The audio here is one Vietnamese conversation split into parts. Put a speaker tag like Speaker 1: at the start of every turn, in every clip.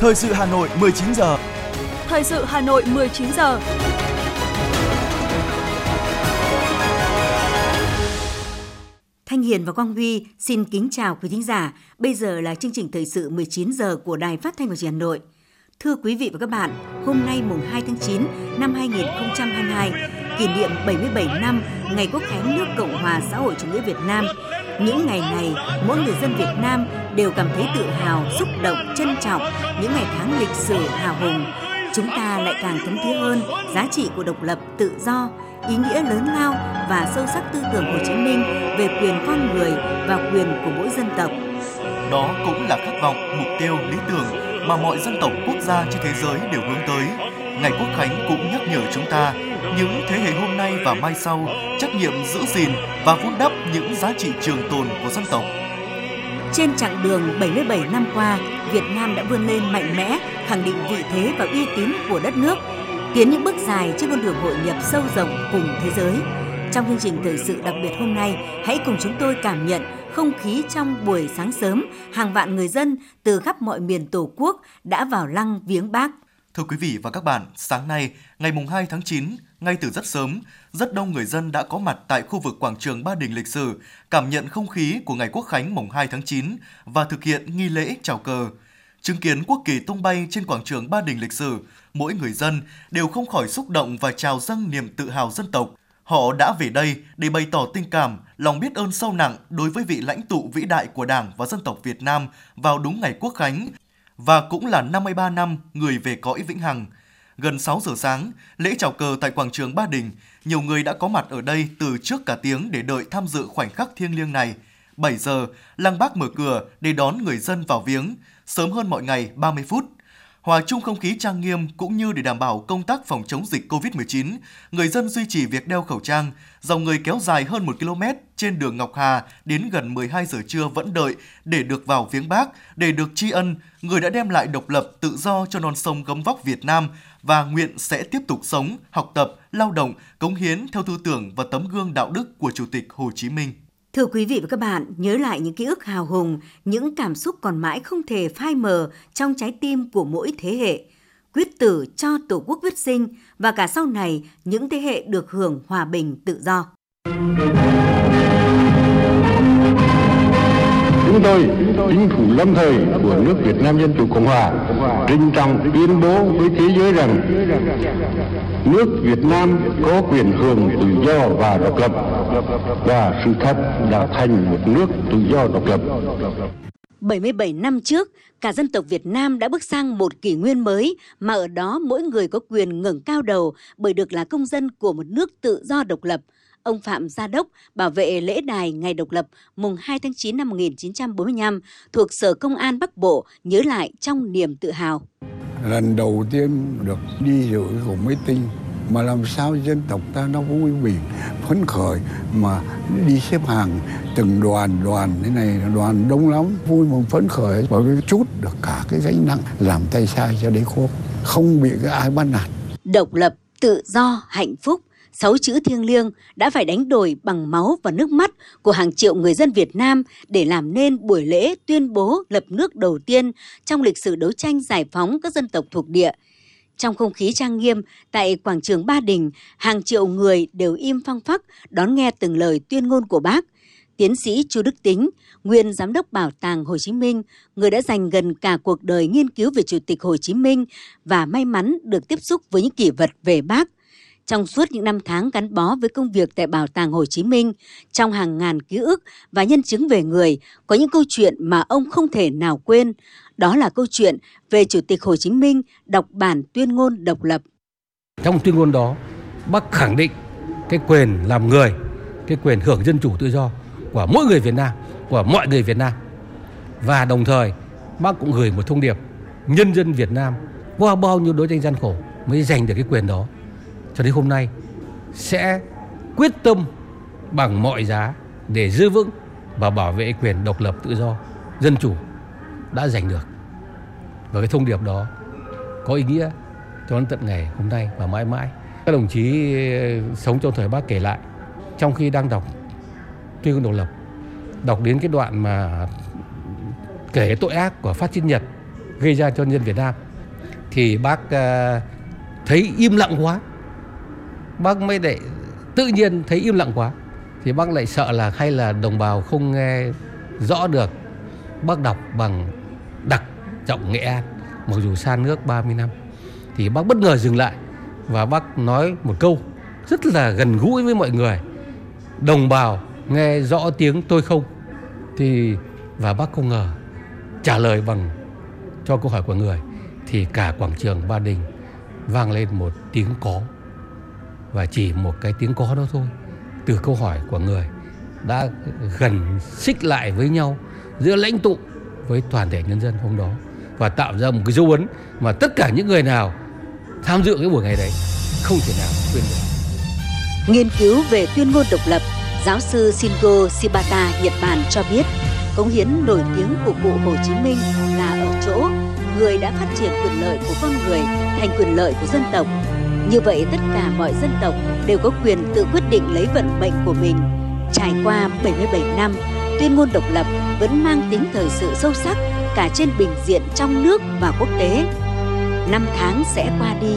Speaker 1: Thời sự Hà Nội 19 giờ.
Speaker 2: Thời sự Hà Nội 19 giờ.
Speaker 3: Thanh Hiền và Quang Huy xin kính chào quý thính giả. Bây giờ là chương trình thời sự 19 giờ của Đài Phát thanh và Truyền hình Hà Nội. Thưa quý vị và các bạn, hôm nay mùng 2 tháng 9 năm 2022, kỷ niệm 77 năm ngày Quốc khánh nước Cộng hòa xã hội chủ nghĩa Việt Nam. Những ngày này, mỗi người dân Việt Nam đều cảm thấy tự hào, xúc động, trân trọng những ngày tháng lịch sử hào hùng. Chúng ta lại càng thấm thía hơn giá trị của độc lập, tự do, ý nghĩa lớn lao và sâu sắc tư tưởng Hồ Chí Minh về quyền con người và quyền của mỗi dân tộc.
Speaker 1: Đó cũng là khát vọng, mục tiêu, lý tưởng mà mọi dân tộc quốc gia trên thế giới đều hướng tới. Ngày Quốc Khánh cũng nhắc nhở chúng ta, những thế hệ hôm nay và mai sau trách nhiệm giữ gìn và vun đắp những giá trị trường tồn của dân tộc.
Speaker 3: Trên chặng đường 77 năm qua, Việt Nam đã vươn lên mạnh mẽ, khẳng định vị thế và uy tín của đất nước, tiến những bước dài trên con đường hội nhập sâu rộng cùng thế giới. Trong chương trình thời sự đặc biệt hôm nay, hãy cùng chúng tôi cảm nhận không khí trong buổi sáng sớm, hàng vạn người dân từ khắp mọi miền Tổ quốc đã vào lăng viếng Bác.
Speaker 1: Thưa quý vị và các bạn, sáng nay, ngày mùng 2 tháng 9, ngay từ rất sớm, rất đông người dân đã có mặt tại khu vực quảng trường Ba Đình lịch sử, cảm nhận không khí của ngày Quốc khánh mùng 2 tháng 9 và thực hiện nghi lễ chào cờ. Chứng kiến quốc kỳ tung bay trên quảng trường Ba Đình lịch sử, mỗi người dân đều không khỏi xúc động và chào dâng niềm tự hào dân tộc. Họ đã về đây để bày tỏ tình cảm, lòng biết ơn sâu nặng đối với vị lãnh tụ vĩ đại của Đảng và dân tộc Việt Nam vào đúng ngày Quốc khánh và cũng là 53 năm người về cõi vĩnh hằng. Gần 6 giờ sáng, lễ chào cờ tại quảng trường Ba Đình, nhiều người đã có mặt ở đây từ trước cả tiếng để đợi tham dự khoảnh khắc thiêng liêng này. 7 giờ, lăng Bác mở cửa để đón người dân vào viếng, sớm hơn mọi ngày 30 phút. Hòa chung không khí trang nghiêm cũng như để đảm bảo công tác phòng chống dịch COVID-19, người dân duy trì việc đeo khẩu trang, dòng người kéo dài hơn 1 km trên đường Ngọc Hà đến gần 12 giờ trưa vẫn đợi để được vào viếng bác, để được tri ân người đã đem lại độc lập tự do cho non sông gấm vóc Việt Nam và nguyện sẽ tiếp tục sống, học tập, lao động, cống hiến theo tư tưởng và tấm gương đạo đức của Chủ tịch Hồ Chí Minh.
Speaker 3: Thưa quý vị và các bạn, nhớ lại những ký ức hào hùng, những cảm xúc còn mãi không thể phai mờ trong trái tim của mỗi thế hệ. Quyết tử cho Tổ quốc quyết sinh và cả sau này những thế hệ được hưởng hòa bình tự do.
Speaker 4: Chúng tôi, chính phủ lâm thời của nước Việt Nam Dân Chủ Cộng Hòa, trinh trọng tuyên bố với thế giới rằng nước Việt Nam có quyền hưởng tự do và độc lập và sự thật đã thành một nước tự do độc lập.
Speaker 3: 77 năm trước, cả dân tộc Việt Nam đã bước sang một kỷ nguyên mới mà ở đó mỗi người có quyền ngẩng cao đầu bởi được là công dân của một nước tự do độc lập – ông Phạm Gia Đốc bảo vệ lễ đài ngày độc lập mùng 2 tháng 9 năm 1945 thuộc Sở Công an Bắc Bộ nhớ lại trong niềm tự hào.
Speaker 5: Lần đầu tiên được đi dự của mấy tinh mà làm sao dân tộc ta nó vui mừng phấn khởi mà đi xếp hàng từng đoàn đoàn thế này đoàn đông lắm vui mừng phấn khởi bởi vì chút được cả cái gánh nặng làm tay sai cho đế quốc không bị cái ai bắt nạt
Speaker 3: độc lập tự do hạnh phúc sáu chữ thiêng liêng đã phải đánh đổi bằng máu và nước mắt của hàng triệu người dân Việt Nam để làm nên buổi lễ tuyên bố lập nước đầu tiên trong lịch sử đấu tranh giải phóng các dân tộc thuộc địa. Trong không khí trang nghiêm, tại quảng trường Ba Đình, hàng triệu người đều im phăng phắc đón nghe từng lời tuyên ngôn của bác. Tiến sĩ Chu Đức Tính, nguyên giám đốc Bảo tàng Hồ Chí Minh, người đã dành gần cả cuộc đời nghiên cứu về Chủ tịch Hồ Chí Minh và may mắn được tiếp xúc với những kỷ vật về bác, trong suốt những năm tháng gắn bó với công việc tại Bảo tàng Hồ Chí Minh, trong hàng ngàn ký ức và nhân chứng về người, có những câu chuyện mà ông không thể nào quên. Đó là câu chuyện về Chủ tịch Hồ Chí Minh đọc bản tuyên ngôn độc lập.
Speaker 6: Trong tuyên ngôn đó, bác khẳng định cái quyền làm người, cái quyền hưởng dân chủ tự do của mỗi người Việt Nam, của mọi người Việt Nam. Và đồng thời, bác cũng gửi một thông điệp nhân dân Việt Nam qua bao nhiêu đối tranh gian khổ mới giành được cái quyền đó cho đến hôm nay, sẽ quyết tâm bằng mọi giá để giữ vững và bảo vệ quyền độc lập tự do dân chủ đã giành được. Và cái thông điệp đó có ý nghĩa cho đến tận ngày hôm nay và mãi mãi. Các đồng chí ờ, sống trong thời bác kể lại, trong khi đang đọc tuyên ngôn độc lập, đọc đến cái đoạn mà kể tội ác của phát xít nhật gây ra cho nhân Việt Nam, thì bác ờ, thấy im lặng quá bác mới lại tự nhiên thấy im lặng quá. Thì bác lại sợ là hay là đồng bào không nghe rõ được. Bác đọc bằng đặc trọng Nghệ An, mặc dù xa nước 30 năm. Thì bác bất ngờ dừng lại và bác nói một câu rất là gần gũi với mọi người. Đồng bào nghe rõ tiếng tôi không? Thì, và bác không ngờ trả lời bằng cho câu hỏi của người, thì cả quảng trường Ba Đình vang lên một tiếng có và chỉ một cái tiếng có đó thôi từ câu hỏi của người đã gần xích lại với nhau giữa lãnh tụ với toàn thể nhân dân hôm đó và tạo ra một cái dấu ấn mà tất cả những người nào tham dự cái buổi ngày đấy không thể nào quên được.
Speaker 3: Nghiên cứu về tuyên ngôn độc lập, giáo sư Shingo Shibata Nhật Bản cho biết cống hiến nổi tiếng của cụ Hồ Chí Minh là ở chỗ người đã phát triển quyền lợi của con người thành quyền lợi của dân tộc. Như vậy tất cả mọi dân tộc đều có quyền tự quyết định lấy vận mệnh của mình. Trải qua 77 năm, tuyên ngôn độc lập vẫn mang tính thời sự sâu sắc cả trên bình diện trong nước và quốc tế. Năm tháng sẽ qua đi,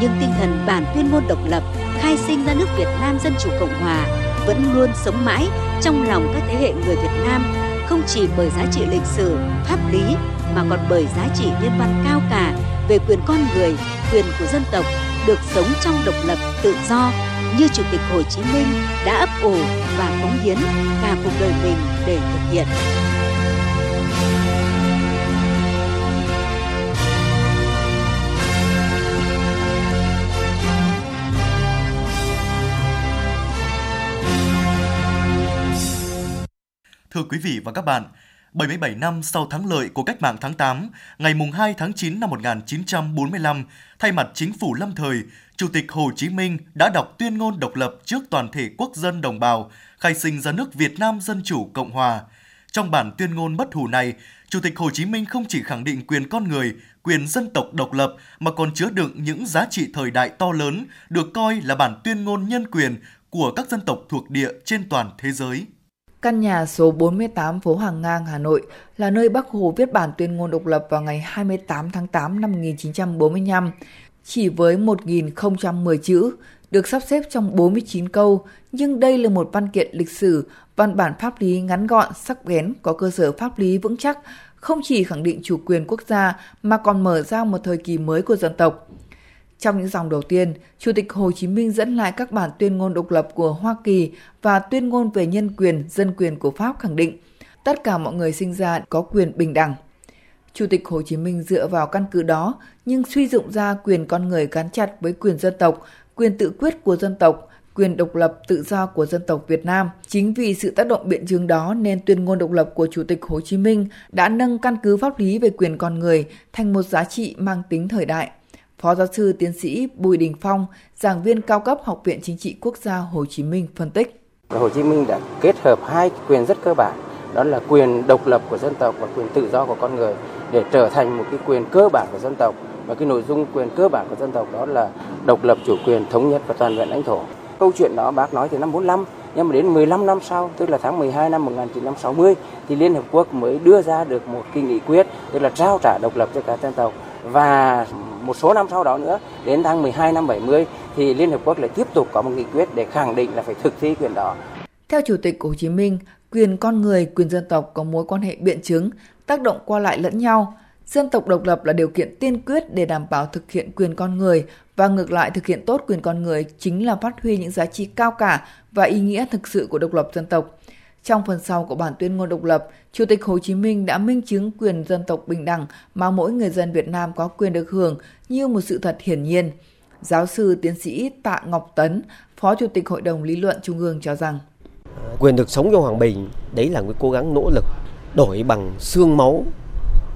Speaker 3: nhưng tinh thần bản tuyên ngôn độc lập khai sinh ra nước Việt Nam Dân Chủ Cộng Hòa vẫn luôn sống mãi trong lòng các thế hệ người Việt Nam không chỉ bởi giá trị lịch sử, pháp lý mà còn bởi giá trị nhân văn cao cả về quyền con người, quyền của dân tộc được sống trong độc lập tự do như Chủ tịch Hồ Chí Minh đã ấp ủ và cống hiến cả cuộc đời mình để thực hiện.
Speaker 1: Thưa quý vị và các bạn, 77 năm sau thắng lợi của cách mạng tháng 8, ngày 2 tháng 9 năm 1945, thay mặt chính phủ lâm thời, Chủ tịch Hồ Chí Minh đã đọc tuyên ngôn độc lập trước toàn thể quốc dân đồng bào, khai sinh ra nước Việt Nam Dân Chủ Cộng Hòa. Trong bản tuyên ngôn bất hủ này, Chủ tịch Hồ Chí Minh không chỉ khẳng định quyền con người, quyền dân tộc độc lập mà còn chứa đựng những giá trị thời đại to lớn được coi là bản tuyên ngôn nhân quyền của các dân tộc thuộc địa trên toàn thế giới.
Speaker 7: Căn nhà số 48 phố Hàng Ngang, Hà Nội là nơi Bác Hồ viết bản tuyên ngôn độc lập vào ngày 28 tháng 8 năm 1945. Chỉ với 1.010 chữ, được sắp xếp trong 49 câu, nhưng đây là một văn kiện lịch sử, văn bản pháp lý ngắn gọn, sắc bén, có cơ sở pháp lý vững chắc, không chỉ khẳng định chủ quyền quốc gia mà còn mở ra một thời kỳ mới của dân tộc. Trong những dòng đầu tiên, Chủ tịch Hồ Chí Minh dẫn lại các bản tuyên ngôn độc lập của Hoa Kỳ và tuyên ngôn về nhân quyền, dân quyền của Pháp khẳng định tất cả mọi người sinh ra có quyền bình đẳng. Chủ tịch Hồ Chí Minh dựa vào căn cứ đó nhưng suy dụng ra quyền con người gắn chặt với quyền dân tộc, quyền tự quyết của dân tộc, quyền độc lập tự do của dân tộc Việt Nam. Chính vì sự tác động biện chứng đó nên tuyên ngôn độc lập của Chủ tịch Hồ Chí Minh đã nâng căn cứ pháp lý về quyền con người thành một giá trị mang tính thời đại. Phó giáo sư tiến sĩ Bùi Đình Phong, giảng viên cao cấp Học viện Chính trị Quốc gia Hồ Chí Minh phân tích.
Speaker 8: Hồ Chí Minh đã kết hợp hai quyền rất cơ bản, đó là quyền độc lập của dân tộc và quyền tự do của con người để trở thành một cái quyền cơ bản của dân tộc và cái nội dung quyền cơ bản của dân tộc đó là độc lập chủ quyền thống nhất và toàn vẹn lãnh thổ. Câu chuyện đó bác nói từ năm 45 nhưng mà đến 15 năm sau, tức là tháng 12 năm 1960 thì Liên Hợp Quốc mới đưa ra được một cái nghị quyết tức là trao trả độc lập cho cả dân tộc và một số năm sau đó nữa đến tháng 12 năm 70 thì Liên Hợp Quốc lại tiếp tục có một nghị quyết để khẳng định là phải thực thi quyền đó.
Speaker 7: Theo Chủ tịch Hồ Chí Minh, quyền con người, quyền dân tộc có mối quan hệ biện chứng, tác động qua lại lẫn nhau. Dân tộc độc lập là điều kiện tiên quyết để đảm bảo thực hiện quyền con người và ngược lại thực hiện tốt quyền con người chính là phát huy những giá trị cao cả và ý nghĩa thực sự của độc lập dân tộc. Trong phần sau của bản tuyên ngôn độc lập, Chủ tịch Hồ Chí Minh đã minh chứng quyền dân tộc bình đẳng mà mỗi người dân Việt Nam có quyền được hưởng như một sự thật hiển nhiên. Giáo sư tiến sĩ Tạ Ngọc Tấn, Phó Chủ tịch Hội đồng Lý luận Trung ương cho rằng
Speaker 9: Quyền được sống trong hòa bình, đấy là một cố gắng nỗ lực đổi bằng xương máu,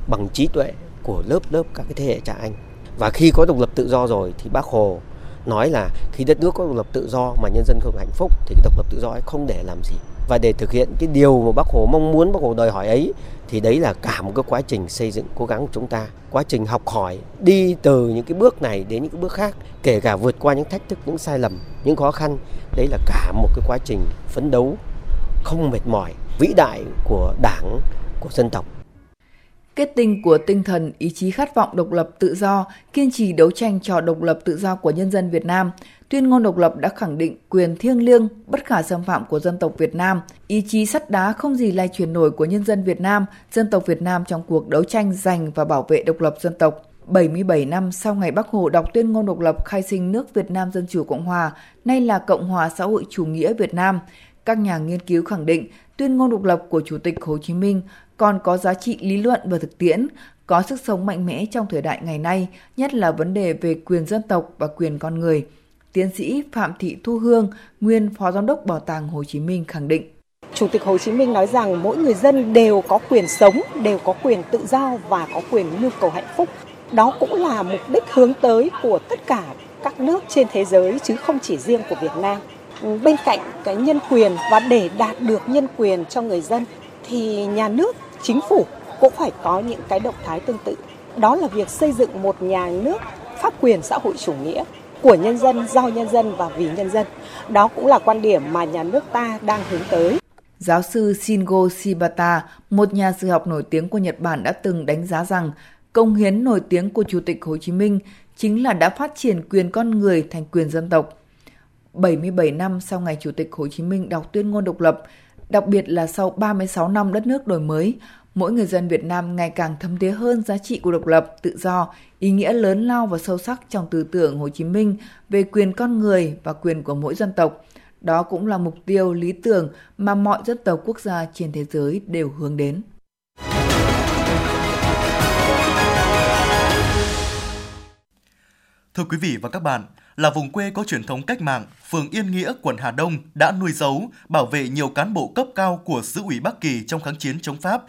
Speaker 9: bằng trí tuệ của lớp lớp các cái thế hệ cha anh. Và khi có độc lập tự do rồi thì bác Hồ nói là khi đất nước có độc lập tự do mà nhân dân không hạnh phúc thì cái độc lập tự do ấy không để làm gì và để thực hiện cái điều mà bác hồ mong muốn, bác hồ đòi hỏi ấy, thì đấy là cả một cái quá trình xây dựng, cố gắng của chúng ta. Quá trình học hỏi, đi từ những cái bước này đến những cái bước khác, kể cả vượt qua những thách thức, những sai lầm, những khó khăn, đấy là cả một cái quá trình phấn đấu không mệt mỏi vĩ đại của đảng, của dân tộc
Speaker 7: kết tinh của tinh thần ý chí khát vọng độc lập tự do, kiên trì đấu tranh cho độc lập tự do của nhân dân Việt Nam, tuyên ngôn độc lập đã khẳng định quyền thiêng liêng, bất khả xâm phạm của dân tộc Việt Nam, ý chí sắt đá không gì lay chuyển nổi của nhân dân Việt Nam, dân tộc Việt Nam trong cuộc đấu tranh giành và bảo vệ độc lập dân tộc. 77 năm sau ngày Bắc Hồ đọc tuyên ngôn độc lập khai sinh nước Việt Nam Dân Chủ Cộng Hòa, nay là Cộng hòa xã hội chủ nghĩa Việt Nam, các nhà nghiên cứu khẳng định tuyên ngôn độc lập của Chủ tịch Hồ Chí Minh còn có giá trị lý luận và thực tiễn, có sức sống mạnh mẽ trong thời đại ngày nay, nhất là vấn đề về quyền dân tộc và quyền con người. Tiến sĩ Phạm Thị Thu Hương, nguyên Phó Giám đốc Bảo tàng Hồ Chí Minh khẳng định.
Speaker 10: Chủ tịch Hồ Chí Minh nói rằng mỗi người dân đều có quyền sống, đều có quyền tự do và có quyền nhu cầu hạnh phúc. Đó cũng là mục đích hướng tới của tất cả các nước trên thế giới chứ không chỉ riêng của Việt Nam. Bên cạnh cái nhân quyền và để đạt được nhân quyền cho người dân thì nhà nước, chính phủ cũng phải có những cái động thái tương tự. Đó là việc xây dựng một nhà nước pháp quyền xã hội chủ nghĩa của nhân dân, do nhân dân và vì nhân dân. Đó cũng là quan điểm mà nhà nước ta đang hướng tới.
Speaker 7: Giáo sư Shingo Shibata, một nhà sử học nổi tiếng của Nhật Bản đã từng đánh giá rằng công hiến nổi tiếng của Chủ tịch Hồ Chí Minh chính là đã phát triển quyền con người thành quyền dân tộc. 77 năm sau ngày Chủ tịch Hồ Chí Minh đọc tuyên ngôn độc lập, đặc biệt là sau 36 năm đất nước đổi mới, mỗi người dân Việt Nam ngày càng thấm thía hơn giá trị của độc lập, tự do, ý nghĩa lớn lao và sâu sắc trong tư tưởng Hồ Chí Minh về quyền con người và quyền của mỗi dân tộc. Đó cũng là mục tiêu lý tưởng mà mọi dân tộc quốc gia trên thế giới đều hướng đến.
Speaker 1: Thưa quý vị và các bạn, là vùng quê có truyền thống cách mạng, phường Yên Nghĩa, quận Hà Đông đã nuôi giấu, bảo vệ nhiều cán bộ cấp cao của xứ ủy Bắc Kỳ trong kháng chiến chống Pháp.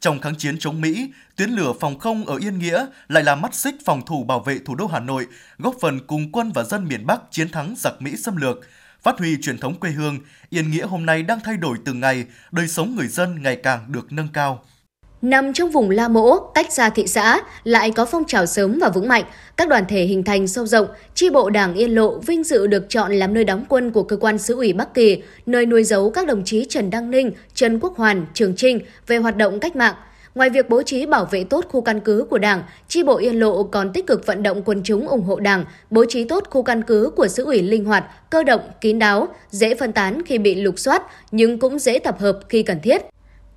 Speaker 1: Trong kháng chiến chống Mỹ, tuyến lửa phòng không ở Yên Nghĩa lại là mắt xích phòng thủ bảo vệ thủ đô Hà Nội, góp phần cùng quân và dân miền Bắc chiến thắng giặc Mỹ xâm lược. Phát huy truyền thống quê hương, Yên Nghĩa hôm nay đang thay đổi từng ngày, đời sống người dân ngày càng được nâng cao.
Speaker 11: Nằm trong vùng La Mỗ, tách ra thị xã, lại có phong trào sớm và vững mạnh. Các đoàn thể hình thành sâu rộng, chi bộ Đảng Yên Lộ vinh dự được chọn làm nơi đóng quân của cơ quan xứ ủy Bắc Kỳ, nơi nuôi giấu các đồng chí Trần Đăng Ninh, Trần Quốc Hoàn, Trường Trinh về hoạt động cách mạng. Ngoài việc bố trí bảo vệ tốt khu căn cứ của Đảng, chi bộ Yên Lộ còn tích cực vận động quân chúng ủng hộ Đảng, bố trí tốt khu căn cứ của xứ ủy linh hoạt, cơ động, kín đáo, dễ phân tán khi bị lục soát nhưng cũng dễ tập hợp khi cần thiết.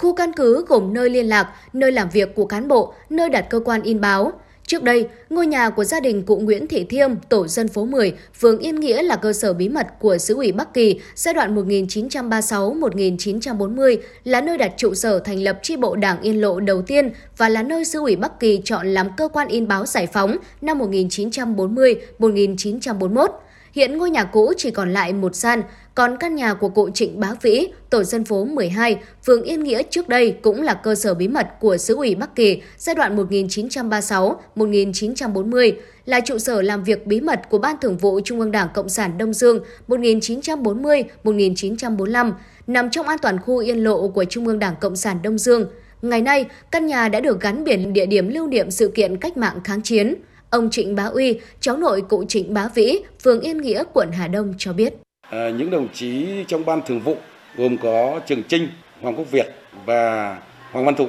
Speaker 11: Khu căn cứ gồm nơi liên lạc, nơi làm việc của cán bộ, nơi đặt cơ quan in báo. Trước đây, ngôi nhà của gia đình cụ Nguyễn Thị Thiêm, tổ dân phố 10, phường Yên Nghĩa là cơ sở bí mật của xứ ủy Bắc Kỳ giai đoạn 1936-1940, là nơi đặt trụ sở thành lập chi bộ Đảng Yên Lộ đầu tiên và là nơi xứ ủy Bắc Kỳ chọn làm cơ quan in báo giải phóng năm 1940-1941. Hiện ngôi nhà cũ chỉ còn lại một gian, còn căn nhà của cụ Trịnh Bá Vĩ, tổ dân phố 12, phường Yên Nghĩa trước đây cũng là cơ sở bí mật của xứ ủy Bắc Kỳ giai đoạn 1936-1940, là trụ sở làm việc bí mật của Ban Thường vụ Trung ương Đảng Cộng sản Đông Dương 1940-1945, nằm trong an toàn khu Yên Lộ của Trung ương Đảng Cộng sản Đông Dương. Ngày nay, căn nhà đã được gắn biển địa điểm lưu niệm sự kiện cách mạng kháng chiến. Ông Trịnh Bá Uy, cháu nội cụ Trịnh Bá Vĩ, phường Yên Nghĩa, quận Hà Đông cho biết.
Speaker 12: Ờ, những đồng chí trong ban thường vụ gồm có Trường Trinh, Hoàng Quốc Việt và Hoàng Văn Thụ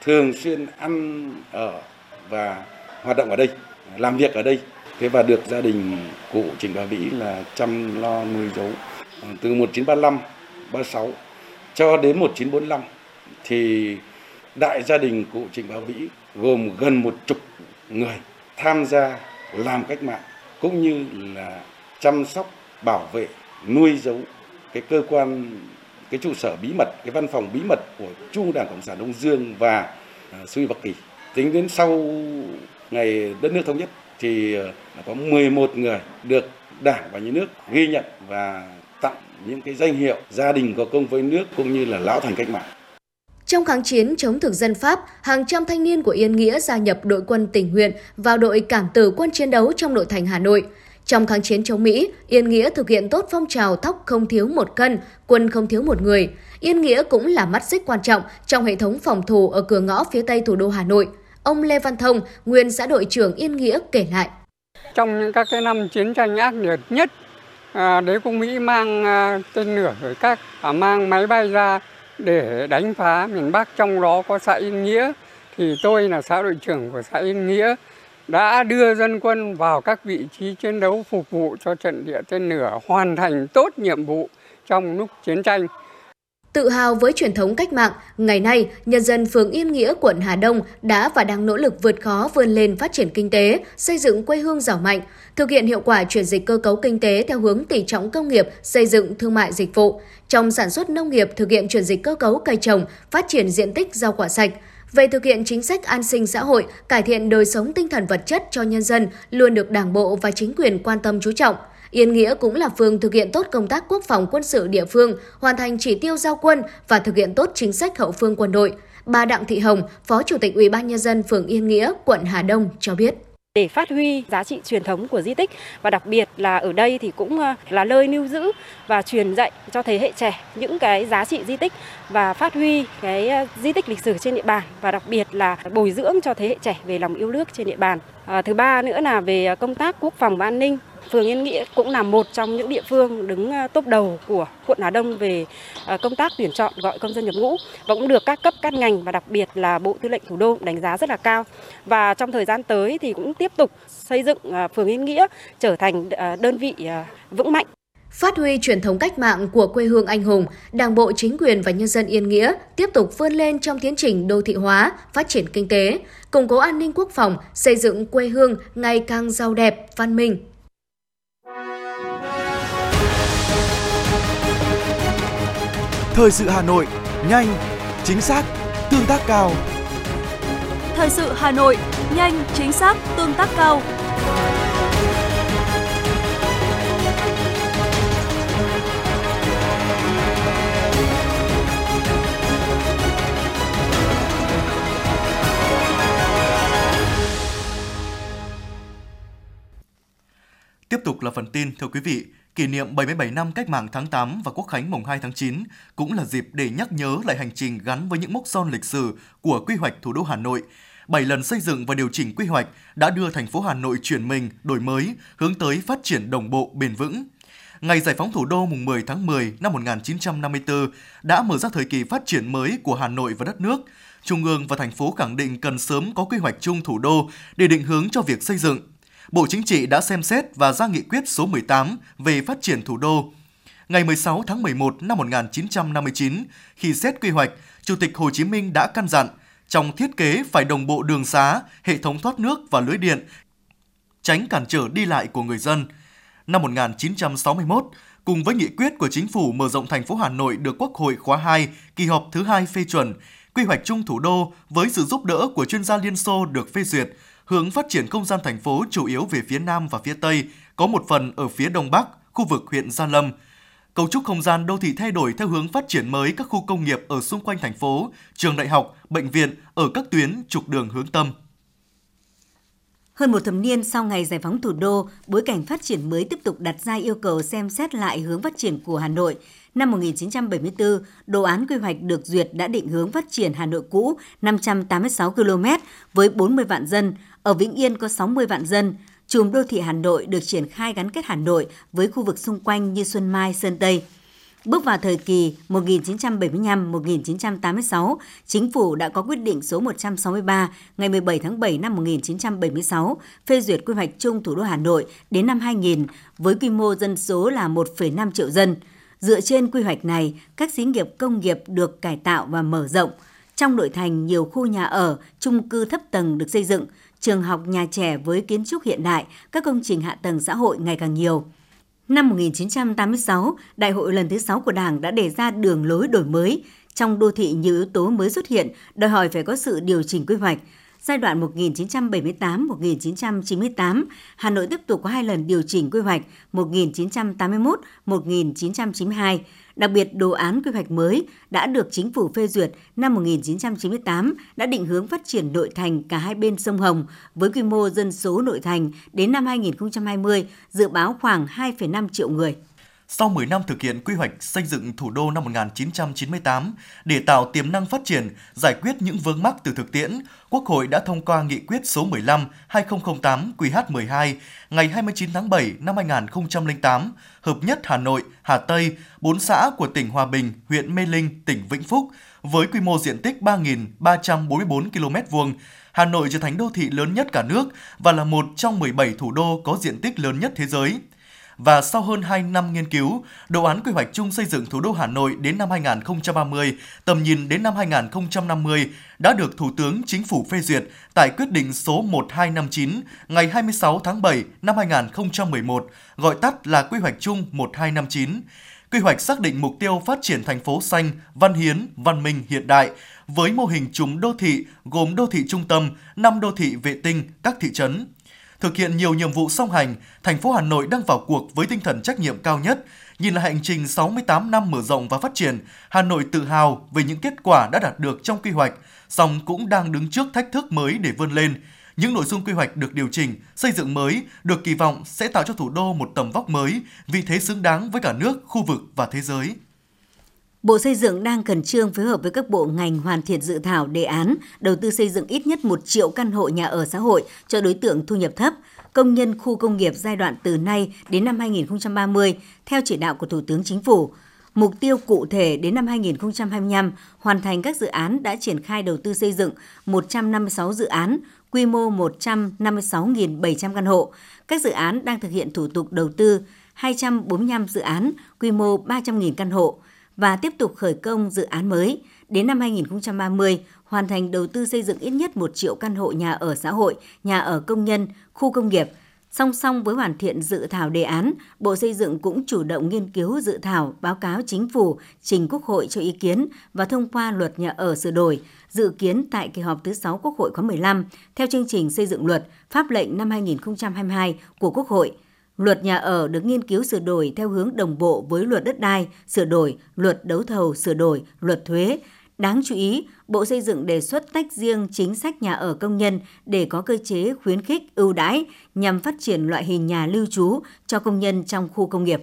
Speaker 12: thường xuyên ăn ở và hoạt động ở đây, làm việc ở đây. Thế và được gia đình cụ Trịnh Bá Vĩ là chăm lo nuôi dấu ờ, từ 1935, 36 cho đến 1945 thì đại gia đình cụ Trịnh Bá Vĩ gồm gần một chục người tham gia làm cách mạng cũng như là chăm sóc bảo vệ nuôi giấu cái cơ quan cái trụ sở bí mật cái văn phòng bí mật của trung đảng cộng sản đông dương và à, suy bắc kỳ tính đến sau ngày đất nước thống nhất thì à, có 11 người được đảng và nhà nước ghi nhận và tặng những cái danh hiệu gia đình có công với nước cũng như là lão thành cách mạng
Speaker 11: trong kháng chiến chống thực dân Pháp, hàng trăm thanh niên của Yên Nghĩa gia nhập đội quân tình nguyện vào đội cảm tử quân chiến đấu trong nội thành Hà Nội. Trong kháng chiến chống Mỹ, Yên Nghĩa thực hiện tốt phong trào thóc không thiếu một cân, quân không thiếu một người. Yên Nghĩa cũng là mắt xích quan trọng trong hệ thống phòng thủ ở cửa ngõ phía tây thủ đô Hà Nội. Ông Lê Văn Thông, nguyên xã đội trưởng Yên Nghĩa kể lại.
Speaker 13: Trong những các cái năm chiến tranh ác liệt nhất, à, đế quốc Mỹ mang à, tên lửa rồi các à, mang máy bay ra để đánh phá miền Bắc trong đó có xã Yên Nghĩa thì tôi là xã đội trưởng của xã Yên Nghĩa đã đưa dân quân vào các vị trí chiến đấu phục vụ cho trận địa tên lửa hoàn thành tốt nhiệm vụ trong lúc chiến tranh.
Speaker 11: Tự hào với truyền thống cách mạng, ngày nay, nhân dân phường Yên Nghĩa, quận Hà Đông đã và đang nỗ lực vượt khó vươn lên phát triển kinh tế, xây dựng quê hương giàu mạnh, thực hiện hiệu quả chuyển dịch cơ cấu kinh tế theo hướng tỷ trọng công nghiệp, xây dựng thương mại dịch vụ. Trong sản xuất nông nghiệp, thực hiện chuyển dịch cơ cấu cây trồng, phát triển diện tích rau quả sạch, về thực hiện chính sách an sinh xã hội, cải thiện đời sống tinh thần vật chất cho nhân dân luôn được Đảng bộ và chính quyền quan tâm chú trọng. Yên Nghĩa cũng là phường thực hiện tốt công tác quốc phòng quân sự địa phương, hoàn thành chỉ tiêu giao quân và thực hiện tốt chính sách hậu phương quân đội. Bà Đặng Thị Hồng, Phó Chủ tịch Ủy ban nhân dân phường Yên Nghĩa, quận Hà Đông cho biết
Speaker 14: để phát huy giá trị truyền thống của di tích và đặc biệt là ở đây thì cũng ờ, là nơi lưu giữ và truyền dạy cho thế hệ trẻ những cái giá trị di tích và phát huy cái ờ, di tích lịch sử trên địa bàn và đặc biệt là bồi dưỡng cho thế hệ trẻ về lòng yêu nước trên địa bàn. À, thứ ba nữa là về công tác quốc phòng và an ninh phường Yên Nghĩa cũng là một trong những địa phương đứng à, top đầu của quận Hà Đông về à, công tác tuyển chọn gọi công dân nhập ngũ và cũng được các cấp các ngành và đặc biệt là Bộ Tư lệnh Thủ đô đánh giá rất là cao. Và trong thời gian tới thì cũng tiếp tục xây dựng à, phường Yên Nghĩa trở thành đơn vị vững mạnh
Speaker 11: Phát huy truyền thống cách mạng của quê hương anh hùng, Đảng bộ, chính quyền và nhân dân Yên Nghĩa tiếp tục vươn lên trong tiến trình đô thị hóa, phát triển kinh tế, củng cố an ninh quốc phòng, xây dựng quê hương ngày càng giàu đẹp, văn minh.
Speaker 15: Thời sự Hà Nội, nhanh, chính xác, tương tác cao.
Speaker 2: Thời sự Hà Nội, nhanh, chính xác, tương tác cao.
Speaker 1: Tiếp tục là phần tin thưa quý vị. Kỷ niệm 77 năm cách mạng tháng 8 và quốc khánh mùng 2 tháng 9 cũng là dịp để nhắc nhớ lại hành trình gắn với những mốc son lịch sử của quy hoạch thủ đô Hà Nội. Bảy lần xây dựng và điều chỉnh quy hoạch đã đưa thành phố Hà Nội chuyển mình, đổi mới, hướng tới phát triển đồng bộ, bền vững. Ngày giải phóng thủ đô mùng 10 tháng 10 năm 1954 đã mở ra thời kỳ phát triển mới của Hà Nội và đất nước. Trung ương và thành phố khẳng định cần sớm có quy hoạch chung thủ đô để định hướng cho việc xây dựng, Bộ Chính trị đã xem xét và ra nghị quyết số 18 về phát triển thủ đô. Ngày 16 tháng 11 năm 1959, khi xét quy hoạch, Chủ tịch Hồ Chí Minh đã căn dặn trong thiết kế phải đồng bộ đường xá, hệ thống thoát nước và lưới điện, tránh cản trở đi lại của người dân. Năm 1961, cùng với nghị quyết của chính phủ mở rộng thành phố Hà Nội được Quốc hội khóa 2, kỳ họp thứ hai phê chuẩn, quy hoạch chung thủ đô với sự giúp đỡ của chuyên gia Liên Xô được phê duyệt, hướng phát triển không gian thành phố chủ yếu về phía Nam và phía Tây, có một phần ở phía Đông Bắc, khu vực huyện Gia Lâm. Cấu trúc không gian đô thị thay đổi theo hướng phát triển mới các khu công nghiệp ở xung quanh thành phố, trường đại học, bệnh viện ở các tuyến trục đường hướng tâm.
Speaker 3: Hơn một thập niên sau ngày giải phóng thủ đô, bối cảnh phát triển mới tiếp tục đặt ra yêu cầu xem xét lại hướng phát triển của Hà Nội. Năm 1974, đồ án quy hoạch được duyệt đã định hướng phát triển Hà Nội cũ 586 km với 40 vạn dân, ở Vĩnh Yên có 60 vạn dân. Chùm đô thị Hà Nội được triển khai gắn kết Hà Nội với khu vực xung quanh như Xuân Mai, Sơn Tây. Bước vào thời kỳ 1975-1986, Chính phủ đã có quyết định số 163 ngày 17 tháng 7 năm 1976 phê duyệt quy hoạch chung thủ đô Hà Nội đến năm 2000 với quy mô dân số là 1,5 triệu dân. Dựa trên quy hoạch này, các xí nghiệp công nghiệp được cải tạo và mở rộng. Trong nội thành, nhiều khu nhà ở, chung cư thấp tầng được xây dựng, trường học nhà trẻ với kiến trúc hiện đại, các công trình hạ tầng xã hội ngày càng nhiều. Năm 1986, Đại hội lần thứ 6 của Đảng đã đề ra đường lối đổi mới. Trong đô thị nhiều yếu tố mới xuất hiện, đòi hỏi phải có sự điều chỉnh quy hoạch. Giai đoạn 1978-1998, Hà Nội tiếp tục có hai lần điều chỉnh quy hoạch 1981-1992. Đặc biệt, đồ án quy hoạch mới đã được chính phủ phê duyệt năm 1998 đã định hướng phát triển nội thành cả hai bên sông Hồng với quy mô dân số nội thành đến năm 2020 dự báo khoảng 2,5 triệu người.
Speaker 1: Sau 10 năm thực hiện quy hoạch xây dựng thủ đô năm 1998 để tạo tiềm năng phát triển, giải quyết những vướng mắc từ thực tiễn, Quốc hội đã thông qua nghị quyết số 15/2008 QH12 ngày 29 tháng 7 năm 2008 hợp nhất Hà Nội, Hà Tây, bốn xã của tỉnh Hòa Bình, huyện Mê Linh, tỉnh Vĩnh Phúc với quy mô diện tích 3.344 km vuông. Hà Nội trở thành đô thị lớn nhất cả nước và là một trong 17 thủ đô có diện tích lớn nhất thế giới và sau hơn 2 năm nghiên cứu, đồ án quy hoạch chung xây dựng thủ đô Hà Nội đến năm 2030, tầm nhìn đến năm 2050 đã được Thủ tướng Chính phủ phê duyệt tại quyết định số 1259 ngày 26 tháng 7 năm 2011, gọi tắt là quy hoạch chung 1259. Quy hoạch xác định mục tiêu phát triển thành phố xanh, văn hiến, văn minh hiện đại với mô hình trùng đô thị gồm đô thị trung tâm, 5 đô thị vệ tinh, các thị trấn, Thực hiện nhiều nhiệm vụ song hành, thành phố Hà Nội đang vào cuộc với tinh thần trách nhiệm cao nhất. Nhìn lại hành trình 68 năm mở rộng và phát triển, Hà Nội tự hào về những kết quả đã đạt được trong quy hoạch, song cũng đang đứng trước thách thức mới để vươn lên. Những nội dung quy hoạch được điều chỉnh, xây dựng mới được kỳ vọng sẽ tạo cho thủ đô một tầm vóc mới, vị thế xứng đáng với cả nước, khu vực và thế giới.
Speaker 3: Bộ Xây dựng đang khẩn trương phối hợp với các bộ ngành hoàn thiện dự thảo đề án đầu tư xây dựng ít nhất 1 triệu căn hộ nhà ở xã hội cho đối tượng thu nhập thấp, công nhân khu công nghiệp giai đoạn từ nay đến năm 2030 theo chỉ đạo của Thủ tướng Chính phủ. Mục tiêu cụ thể đến năm 2025 hoàn thành các dự án đã triển khai đầu tư xây dựng 156 dự án, quy mô 156.700 căn hộ. Các dự án đang thực hiện thủ tục đầu tư 245 dự án, quy mô 300.000 căn hộ và tiếp tục khởi công dự án mới. Đến năm 2030, hoàn thành đầu tư xây dựng ít nhất 1 triệu căn hộ nhà ở xã hội, nhà ở công nhân, khu công nghiệp. Song song với hoàn thiện dự thảo đề án, Bộ Xây dựng cũng chủ động nghiên cứu dự thảo báo cáo chính phủ trình Quốc hội cho ý kiến và thông qua luật nhà ở sửa đổi, dự kiến tại kỳ họp thứ 6 Quốc hội khóa 15 theo chương trình xây dựng luật pháp lệnh năm 2022 của Quốc hội – Luật nhà ở được nghiên cứu sửa đổi theo hướng đồng bộ với luật đất đai, sửa đổi, luật đấu thầu sửa đổi, luật thuế. Đáng chú ý, Bộ Xây dựng đề xuất tách riêng chính sách nhà ở công nhân để có cơ chế khuyến khích ưu đãi nhằm phát triển loại hình nhà lưu trú cho công nhân trong khu công nghiệp.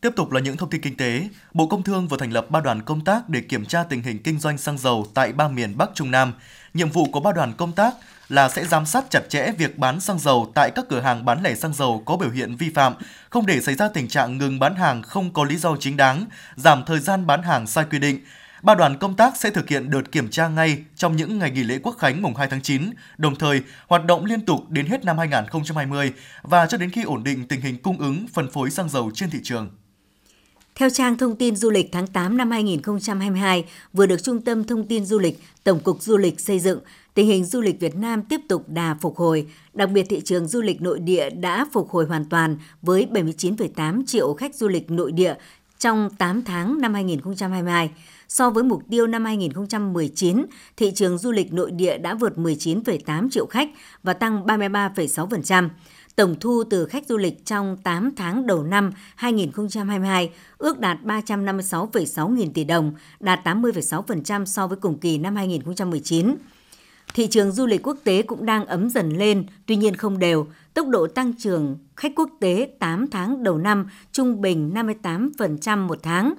Speaker 1: Tiếp tục là những thông tin kinh tế. Bộ Công Thương vừa thành lập ba đoàn công tác để kiểm tra tình hình kinh doanh xăng dầu tại ba miền Bắc Trung Nam. Nhiệm vụ của ba đoàn công tác là sẽ giám sát chặt chẽ việc bán xăng dầu tại các cửa hàng bán lẻ xăng dầu có biểu hiện vi phạm, không để xảy ra tình trạng ngừng bán hàng không có lý do chính đáng, giảm thời gian bán hàng sai quy định. Ba đoàn công tác sẽ thực hiện đợt kiểm tra ngay trong những ngày nghỉ lễ Quốc khánh mùng 2 tháng 9, đồng thời hoạt động liên tục đến hết năm 2020 và cho đến khi ổn định tình hình cung ứng phân phối xăng dầu trên thị trường.
Speaker 3: Theo trang thông tin du lịch tháng 8 năm 2022 vừa được Trung tâm Thông tin Du lịch, Tổng cục Du lịch xây dựng, tình hình du lịch Việt Nam tiếp tục đà phục hồi, đặc biệt thị trường du lịch nội địa đã phục hồi hoàn toàn với 79,8 triệu khách du lịch nội địa trong 8 tháng năm 2022. So với mục tiêu năm 2019, thị trường du lịch nội địa đã vượt 19,8 triệu khách và tăng 33,6%. Tổng thu từ khách du lịch trong 8 tháng đầu năm 2022 ước đạt 356,6 nghìn tỷ đồng, đạt 80,6% so với cùng kỳ năm 2019. Thị trường du lịch quốc tế cũng đang ấm dần lên, tuy nhiên không đều. Tốc độ tăng trưởng khách quốc tế 8 tháng đầu năm trung bình 58% một tháng.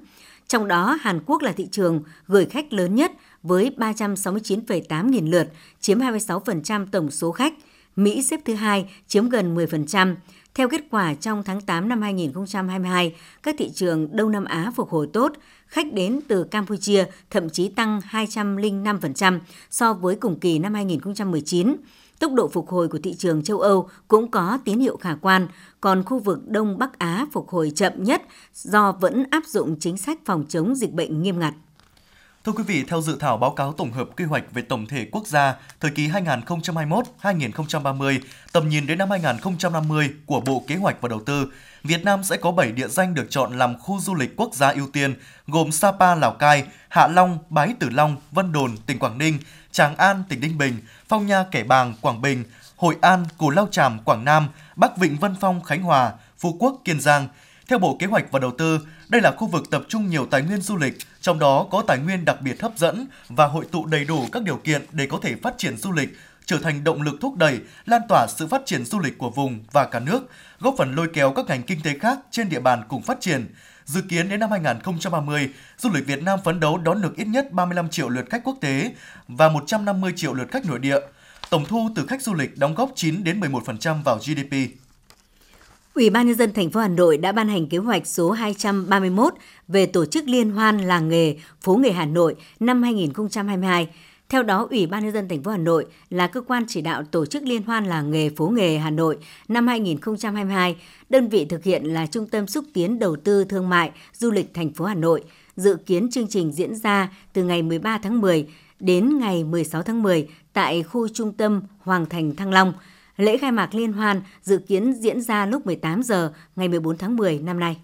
Speaker 3: Trong đó, Hàn Quốc là thị trường gửi khách lớn nhất với 369,8 nghìn lượt, chiếm 26% tổng số khách. Mỹ xếp thứ hai, chiếm gần 10%. Theo kết quả trong tháng 8 năm 2022, các thị trường Đông Nam Á phục hồi tốt, khách đến từ Campuchia thậm chí tăng 205% so với cùng kỳ năm 2019. Tốc độ phục hồi của thị trường châu Âu cũng có tín hiệu khả quan, còn khu vực Đông Bắc Á phục hồi chậm nhất do vẫn áp dụng chính sách phòng chống dịch bệnh nghiêm ngặt.
Speaker 1: Thưa quý vị, theo dự thảo báo cáo tổng hợp quy hoạch về tổng thể quốc gia thời kỳ 2021-2030, tầm nhìn đến năm 2050 của Bộ Kế hoạch và Đầu tư, Việt Nam sẽ có 7 địa danh được chọn làm khu du lịch quốc gia ưu tiên, gồm Sapa, Lào Cai, Hạ Long, Bái Tử Long, Vân Đồn, tỉnh Quảng Ninh, Tràng An, tỉnh Ninh Bình, Phong Nha, Kẻ Bàng, Quảng Bình, Hội An, Cù Lao Chàm, Quảng Nam, Bắc Vịnh Vân Phong, Khánh Hòa, Phú Quốc, Kiên Giang. Theo Bộ Kế hoạch và Đầu tư, đây là khu vực tập trung nhiều tài nguyên du lịch, trong đó có tài nguyên đặc biệt hấp dẫn và hội tụ đầy đủ các điều kiện để có thể phát triển du lịch trở thành động lực thúc đẩy, lan tỏa sự phát triển du lịch của vùng và cả nước, góp phần lôi kéo các ngành kinh tế khác trên địa bàn cùng phát triển. Dự kiến đến năm 2030, du lịch Việt Nam phấn đấu đón được ít nhất 35 triệu lượt khách quốc tế và 150 triệu lượt khách nội địa. Tổng thu từ khách du lịch đóng góp 9 đến 11% vào GDP.
Speaker 3: Ủy ban nhân dân thành phố Hà Nội đã ban hành kế hoạch số 231 về tổ chức liên hoan làng nghề phố nghề Hà Nội năm 2022. Theo đó, Ủy ban nhân dân thành phố Hà Nội là cơ quan chỉ đạo tổ chức liên hoan làng nghề phố nghề Hà Nội năm 2022. Đơn vị thực hiện là Trung tâm xúc tiến đầu tư thương mại du lịch thành phố Hà Nội. Dự kiến chương trình diễn ra từ ngày 13 tháng 10 đến ngày 16 tháng 10 tại khu trung tâm Hoàng Thành Thăng Long. Lễ khai mạc liên hoan dự kiến diễn ra lúc 18 giờ ngày 14 tháng 10 năm nay.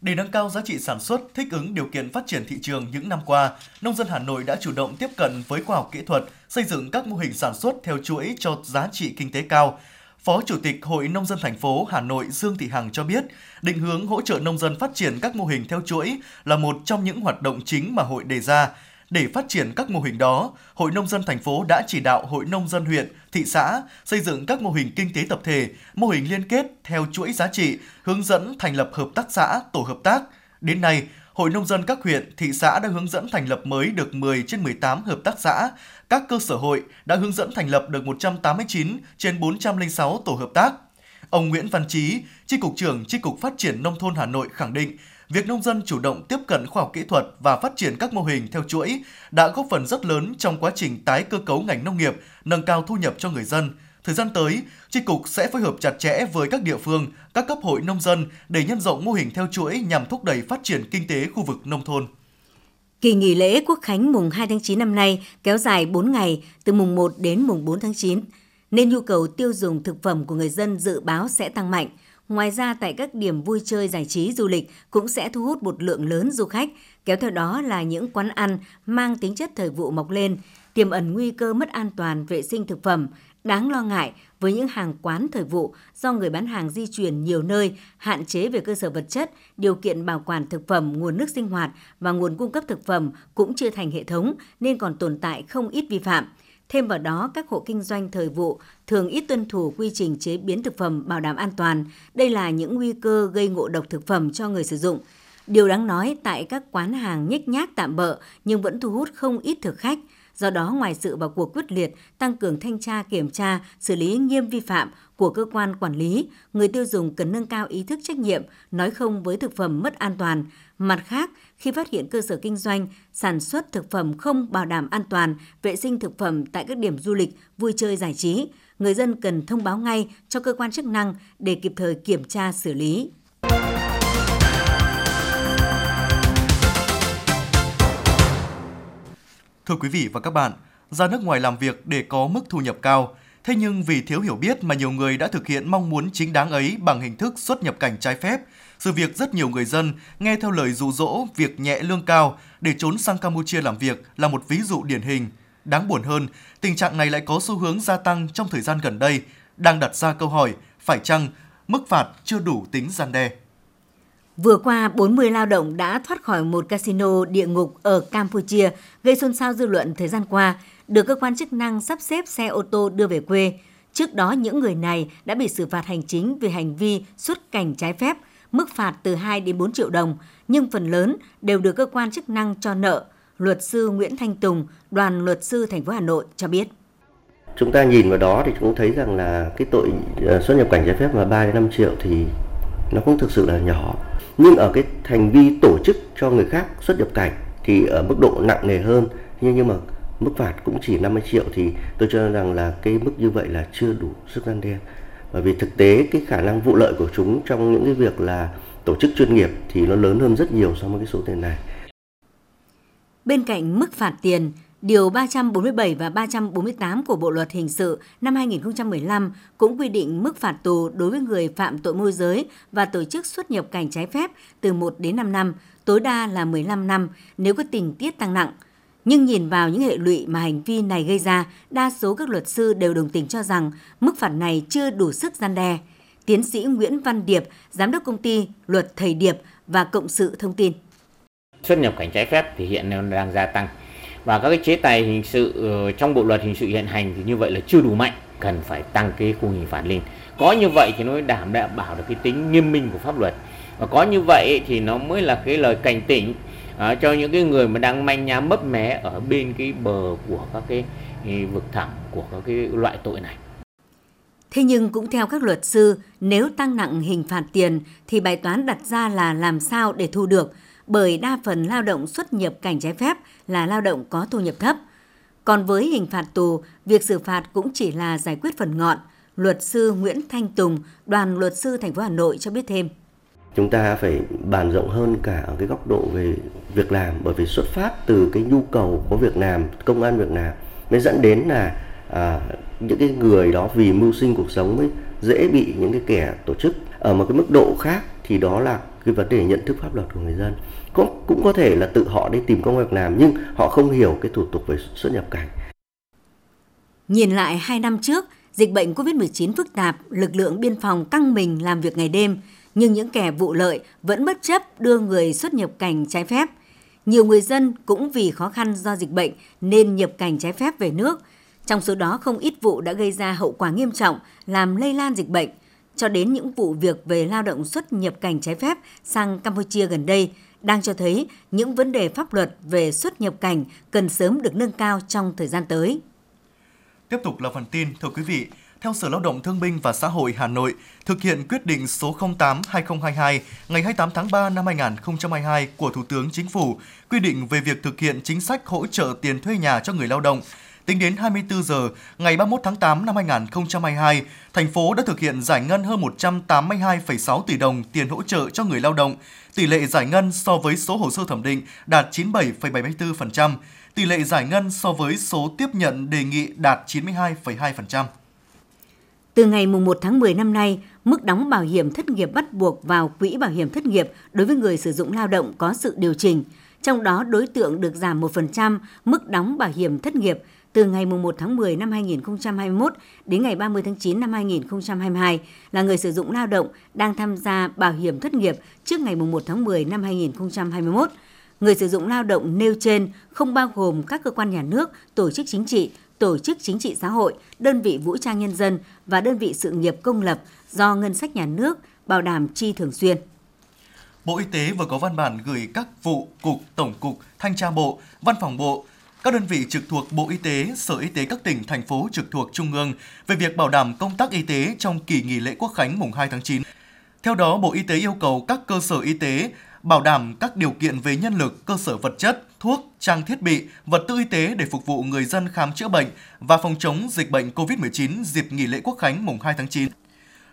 Speaker 1: Để nâng cao giá trị sản xuất, thích ứng điều kiện phát triển thị trường những năm qua, nông dân Hà Nội đã chủ động tiếp cận với khoa học kỹ thuật, xây dựng các mô hình sản xuất theo chuỗi cho giá trị kinh tế cao. Phó Chủ tịch Hội Nông dân thành phố Hà Nội Dương Thị Hằng cho biết, định hướng hỗ trợ nông dân phát triển các mô hình theo chuỗi là một trong những hoạt động chính mà hội đề ra. Để phát triển các mô hình đó, Hội Nông dân thành phố đã chỉ đạo Hội Nông dân huyện, thị xã xây dựng các mô hình kinh tế tập thể, mô hình liên kết theo chuỗi giá trị, hướng dẫn thành lập hợp tác xã, tổ hợp tác. Đến nay, Hội Nông dân các huyện, thị xã đã hướng dẫn thành lập mới được 10 trên 18 hợp tác xã. Các cơ sở hội đã hướng dẫn thành lập được 189 trên 406 tổ hợp tác. Ông Nguyễn Văn Chí, Chi cục trưởng Chi cục Phát triển Nông thôn Hà Nội khẳng định, việc nông dân chủ động tiếp cận khoa học kỹ thuật và phát triển các mô hình theo chuỗi đã góp phần rất lớn trong quá trình tái cơ cấu ngành nông nghiệp, nâng cao thu nhập cho người dân. Thời gian tới, tri cục sẽ phối hợp chặt chẽ với các địa phương, các cấp hội nông dân để nhân rộng mô hình theo chuỗi nhằm thúc đẩy phát triển kinh tế khu vực nông thôn.
Speaker 3: Kỳ nghỉ lễ Quốc khánh mùng 2 tháng 9 năm nay kéo dài 4 ngày, từ mùng 1 đến mùng 4 tháng 9, nên nhu cầu tiêu dùng thực phẩm của người dân dự báo sẽ tăng mạnh – Ngoài ra, tại các điểm vui chơi giải trí du lịch cũng sẽ thu hút một lượng lớn du khách, kéo theo đó là những quán ăn mang tính chất thời vụ mọc lên, tiềm ẩn nguy cơ mất an toàn vệ sinh thực phẩm. Đáng lo ngại với những hàng quán thời vụ do người bán hàng di chuyển nhiều nơi, hạn chế về cơ sở vật chất, điều kiện bảo quản thực phẩm, nguồn nước sinh hoạt và nguồn cung cấp thực phẩm cũng chưa thành hệ thống nên còn tồn tại không ít vi phạm. Thêm vào đó, các hộ kinh doanh thời vụ thường ít tuân thủ quy trình chế biến thực phẩm bảo đảm an toàn. Đây là những nguy cơ gây ngộ độc thực phẩm cho người sử dụng. Điều đáng nói, tại các quán hàng nhếch nhác tạm bợ nhưng vẫn thu hút không ít thực khách. Do đó, ngoài sự vào cuộc quyết liệt, tăng cường thanh tra, kiểm tra, xử lý nghiêm vi phạm của cơ quan quản lý, người tiêu dùng cần nâng cao ý thức trách nhiệm, nói không với thực phẩm mất an toàn. Mặt khác, khi phát hiện cơ sở kinh doanh sản xuất thực phẩm không bảo đảm an toàn, vệ sinh thực phẩm tại các điểm du lịch, vui chơi giải trí, người dân cần thông báo ngay cho cơ quan chức năng để kịp thời kiểm tra xử lý.
Speaker 1: Thưa quý vị và các bạn, ra nước ngoài làm việc để có mức thu nhập cao, thế nhưng vì thiếu hiểu biết mà nhiều người đã thực hiện mong muốn chính đáng ấy bằng hình thức xuất nhập cảnh trái phép, sự việc rất nhiều người dân nghe theo lời dụ dỗ việc nhẹ lương cao để trốn sang Campuchia làm việc là một ví dụ điển hình. Đáng buồn hơn, tình trạng này lại có xu hướng gia tăng trong thời gian gần đây, đang đặt ra câu hỏi phải chăng mức phạt chưa đủ tính gian đe.
Speaker 3: Vừa qua, 40 lao động đã thoát khỏi một casino địa ngục ở Campuchia, gây xôn xao dư luận thời gian qua, được cơ quan chức năng sắp xếp xe ô tô đưa về quê. Trước đó, những người này đã bị xử phạt hành chính về hành vi xuất cảnh trái phép, mức phạt từ 2 đến 4 triệu đồng, nhưng phần lớn đều được cơ quan chức năng cho nợ. Luật sư Nguyễn Thanh Tùng, đoàn luật sư thành phố Hà Nội cho biết.
Speaker 9: Chúng ta nhìn vào đó thì chúng thấy rằng là cái tội ờ, xuất nhập cảnh trái phép mà 3 đến 5 triệu thì nó cũng thực sự là nhỏ. Nhưng ở cái hành vi tổ chức cho người khác xuất nhập cảnh thì ở mức độ nặng nề hơn. Nhưng nhưng mà mức phạt cũng chỉ 50 triệu thì tôi cho rằng là cái mức như vậy là chưa đủ sức gian đe bởi vì thực tế cái khả năng vụ lợi của chúng trong những cái việc là tổ chức chuyên nghiệp thì nó lớn hơn rất nhiều so với cái số tiền này.
Speaker 3: Bên cạnh mức phạt tiền, Điều 347 và 348 của Bộ Luật Hình sự năm 2015 cũng quy định mức phạt tù đối với người phạm tội môi giới và tổ chức xuất nhập cảnh trái phép từ 1 đến 5 năm, tối đa là 15 năm nếu có tình tiết tăng nặng – nhưng nhìn vào những hệ lụy mà hành vi này gây ra, đa số các luật sư đều đồng tình cho rằng mức phạt này chưa đủ sức gian đe. Tiến sĩ Nguyễn Văn Điệp, giám đốc công ty Luật Thầy Điệp và Cộng sự thông tin.
Speaker 16: Xuất nhập cảnh trái phép thì hiện đang gia tăng và các cái chế tài hình sự ờ, trong bộ luật hình sự hiện hành thì như vậy là chưa đủ mạnh cần phải tăng cái khung hình phạt lên có như vậy thì nó mới đảm bảo được cái tính nghiêm minh của pháp luật và có như vậy thì nó mới là cái lời cảnh tỉnh à, cho những cái người mà đang manh nhá mấp mé ở bên cái bờ của các cái vực thẳm của các cái loại tội này
Speaker 3: Thế nhưng cũng theo các luật sư, nếu tăng nặng hình phạt tiền thì bài toán đặt ra là làm sao để thu được, bởi đa phần lao động xuất nhập cảnh trái phép là lao động có thu nhập thấp. Còn với hình phạt tù, việc xử phạt cũng chỉ là giải quyết phần ngọn. Luật sư Nguyễn Thanh Tùng, đoàn luật sư thành phố Hà Nội cho biết thêm.
Speaker 17: Chúng ta phải bàn rộng hơn cả ở cái góc độ về việc làm bởi vì xuất phát từ cái nhu cầu có việc làm, công an việc làm mới dẫn đến là à, những cái người đó vì mưu sinh cuộc sống mới dễ bị những cái kẻ tổ chức. Ở một cái mức độ khác thì đó là cái vấn đề nhận thức pháp luật của người dân. Cũng cũng có thể là tự họ đi tìm công việc làm nhưng họ không hiểu cái thủ tục về xuất nhập cảnh.
Speaker 3: Nhìn lại hai năm trước, dịch bệnh COVID-19 phức tạp, lực lượng biên phòng căng mình làm việc ngày đêm, nhưng những kẻ vụ lợi vẫn bất chấp đưa người xuất nhập cảnh trái phép. Nhiều người dân cũng vì khó khăn do dịch bệnh nên nhập cảnh trái phép về nước – trong số đó không ít vụ đã gây ra hậu quả nghiêm trọng, làm lây lan dịch bệnh, cho đến những vụ việc về lao động xuất nhập cảnh trái phép sang Campuchia gần đây đang cho thấy những vấn đề pháp luật về xuất nhập cảnh cần sớm được nâng cao trong thời gian tới.
Speaker 1: Tiếp tục là phần tin, thưa quý vị. Theo Sở Lao động Thương binh và Xã hội Hà Nội, thực hiện quyết định số 08-2022 ngày 28 tháng 3 năm 2022 của Thủ tướng Chính phủ quy định về việc thực hiện chính sách hỗ trợ tiền thuê nhà cho người lao động Tính đến 24 giờ ngày 31 tháng 8 năm 2022, thành phố đã thực hiện giải ngân hơn 182,6 tỷ đồng tiền hỗ trợ cho người lao động. Tỷ lệ giải ngân so với số hồ sơ thẩm định đạt 97,74%, tỷ lệ giải ngân so với số tiếp nhận đề nghị đạt 92,2%.
Speaker 3: Từ ngày 1 tháng 10 năm nay, mức đóng bảo hiểm thất nghiệp bắt buộc vào quỹ bảo hiểm thất nghiệp đối với người sử dụng lao động có sự điều chỉnh. Trong đó, đối tượng được giảm 1% mức đóng bảo hiểm thất nghiệp từ ngày 1 tháng 10 năm 2021 đến ngày 30 tháng 9 năm 2022 là người sử dụng lao động đang tham gia bảo hiểm thất nghiệp trước ngày 1 tháng 10 năm 2021. Người sử dụng lao động nêu trên không bao gồm các cơ quan nhà nước, tổ chức chính trị, tổ chức chính trị xã hội, đơn vị vũ trang nhân dân và đơn vị sự nghiệp công lập do ngân sách nhà nước bảo đảm chi thường xuyên.
Speaker 1: Bộ Y tế vừa có văn bản gửi các vụ, cục, tổng cục, thanh tra bộ, văn phòng bộ, các đơn vị trực thuộc Bộ Y tế, Sở Y tế các tỉnh, thành phố trực thuộc Trung ương về việc bảo đảm công tác y tế trong kỳ nghỉ lễ Quốc khánh mùng 2 tháng 9. Theo đó, Bộ Y tế yêu cầu các cơ sở y tế bảo đảm các điều kiện về nhân lực, cơ sở vật chất, thuốc, trang thiết bị, vật tư y tế để phục vụ người dân khám chữa bệnh và phòng chống dịch bệnh COVID-19 dịp nghỉ lễ Quốc khánh mùng 2 tháng 9.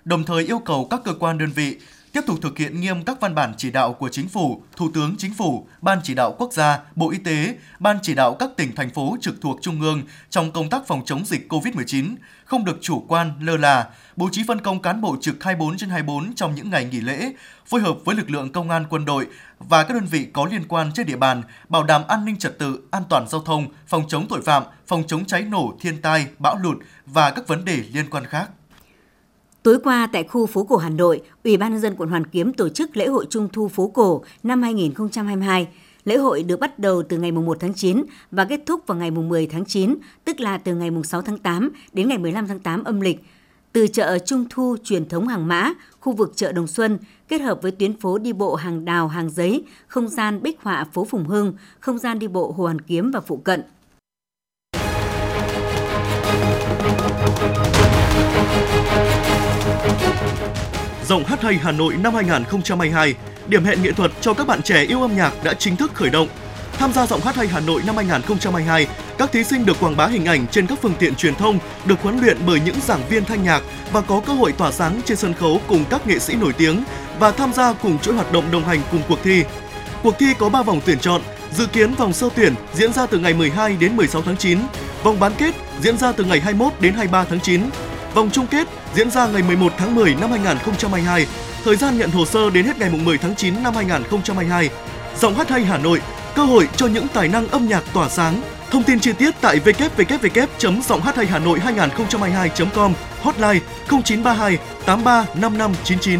Speaker 1: Đồng thời yêu cầu các cơ quan đơn vị tiếp tục thực hiện nghiêm các văn bản chỉ đạo của Chính phủ, Thủ tướng Chính phủ, Ban chỉ đạo quốc gia, Bộ Y tế, Ban chỉ đạo các tỉnh, thành phố trực thuộc Trung ương trong công tác phòng chống dịch COVID-19, không được chủ quan, lơ là, bố trí phân công cán bộ trực 24 trên 24 trong những ngày nghỉ lễ, phối hợp với lực lượng công an quân đội và các đơn vị có liên quan trên địa bàn, bảo đảm an ninh trật tự, an toàn giao thông, phòng chống tội phạm, phòng chống cháy nổ, thiên tai, bão lụt và các vấn đề liên quan khác.
Speaker 3: Tối qua tại khu phố cổ Hà Nội, Ủy ban nhân dân quận Hoàn Kiếm tổ chức lễ hội Trung thu phố cổ năm 2022. Lễ hội được bắt đầu từ ngày 1 tháng 9 và kết thúc vào ngày 10 tháng 9, tức là từ ngày 6 tháng 8 đến ngày 15 tháng 8 âm lịch. Từ chợ Trung thu truyền thống hàng mã, khu vực chợ Đồng Xuân kết hợp với tuyến phố đi bộ hàng đào, hàng giấy, không gian bích họa phố Phùng Hưng, không gian đi bộ Hồ Hoàn Kiếm và phụ cận.
Speaker 1: Rộng hát hay Hà Nội năm 2022, điểm hẹn nghệ thuật cho các bạn trẻ yêu âm nhạc đã chính thức khởi động. Tham gia Giọng hát hay Hà Nội năm 2022, các thí sinh được quảng bá hình ảnh trên các phương tiện truyền thông, được huấn luyện bởi những giảng viên thanh nhạc và có cơ hội tỏa sáng trên sân khấu cùng các nghệ sĩ nổi tiếng và tham gia cùng chuỗi hoạt động đồng hành cùng cuộc thi. Cuộc thi có 3 vòng tuyển chọn, dự kiến vòng sơ tuyển diễn ra từ ngày 12 đến 16 tháng 9, vòng bán kết diễn ra từ ngày 21 đến 23 tháng 9 Vòng chung kết diễn ra ngày 11 tháng 10 năm 2022. Thời gian nhận hồ sơ đến hết ngày 10 tháng 9 năm 2022. Giọng hát hay Hà Nội, cơ hội cho những tài năng âm nhạc tỏa sáng. Thông tin chi tiết tại www.giọng hát hay Hà Nội 2022.com, hotline 0932 83 5599.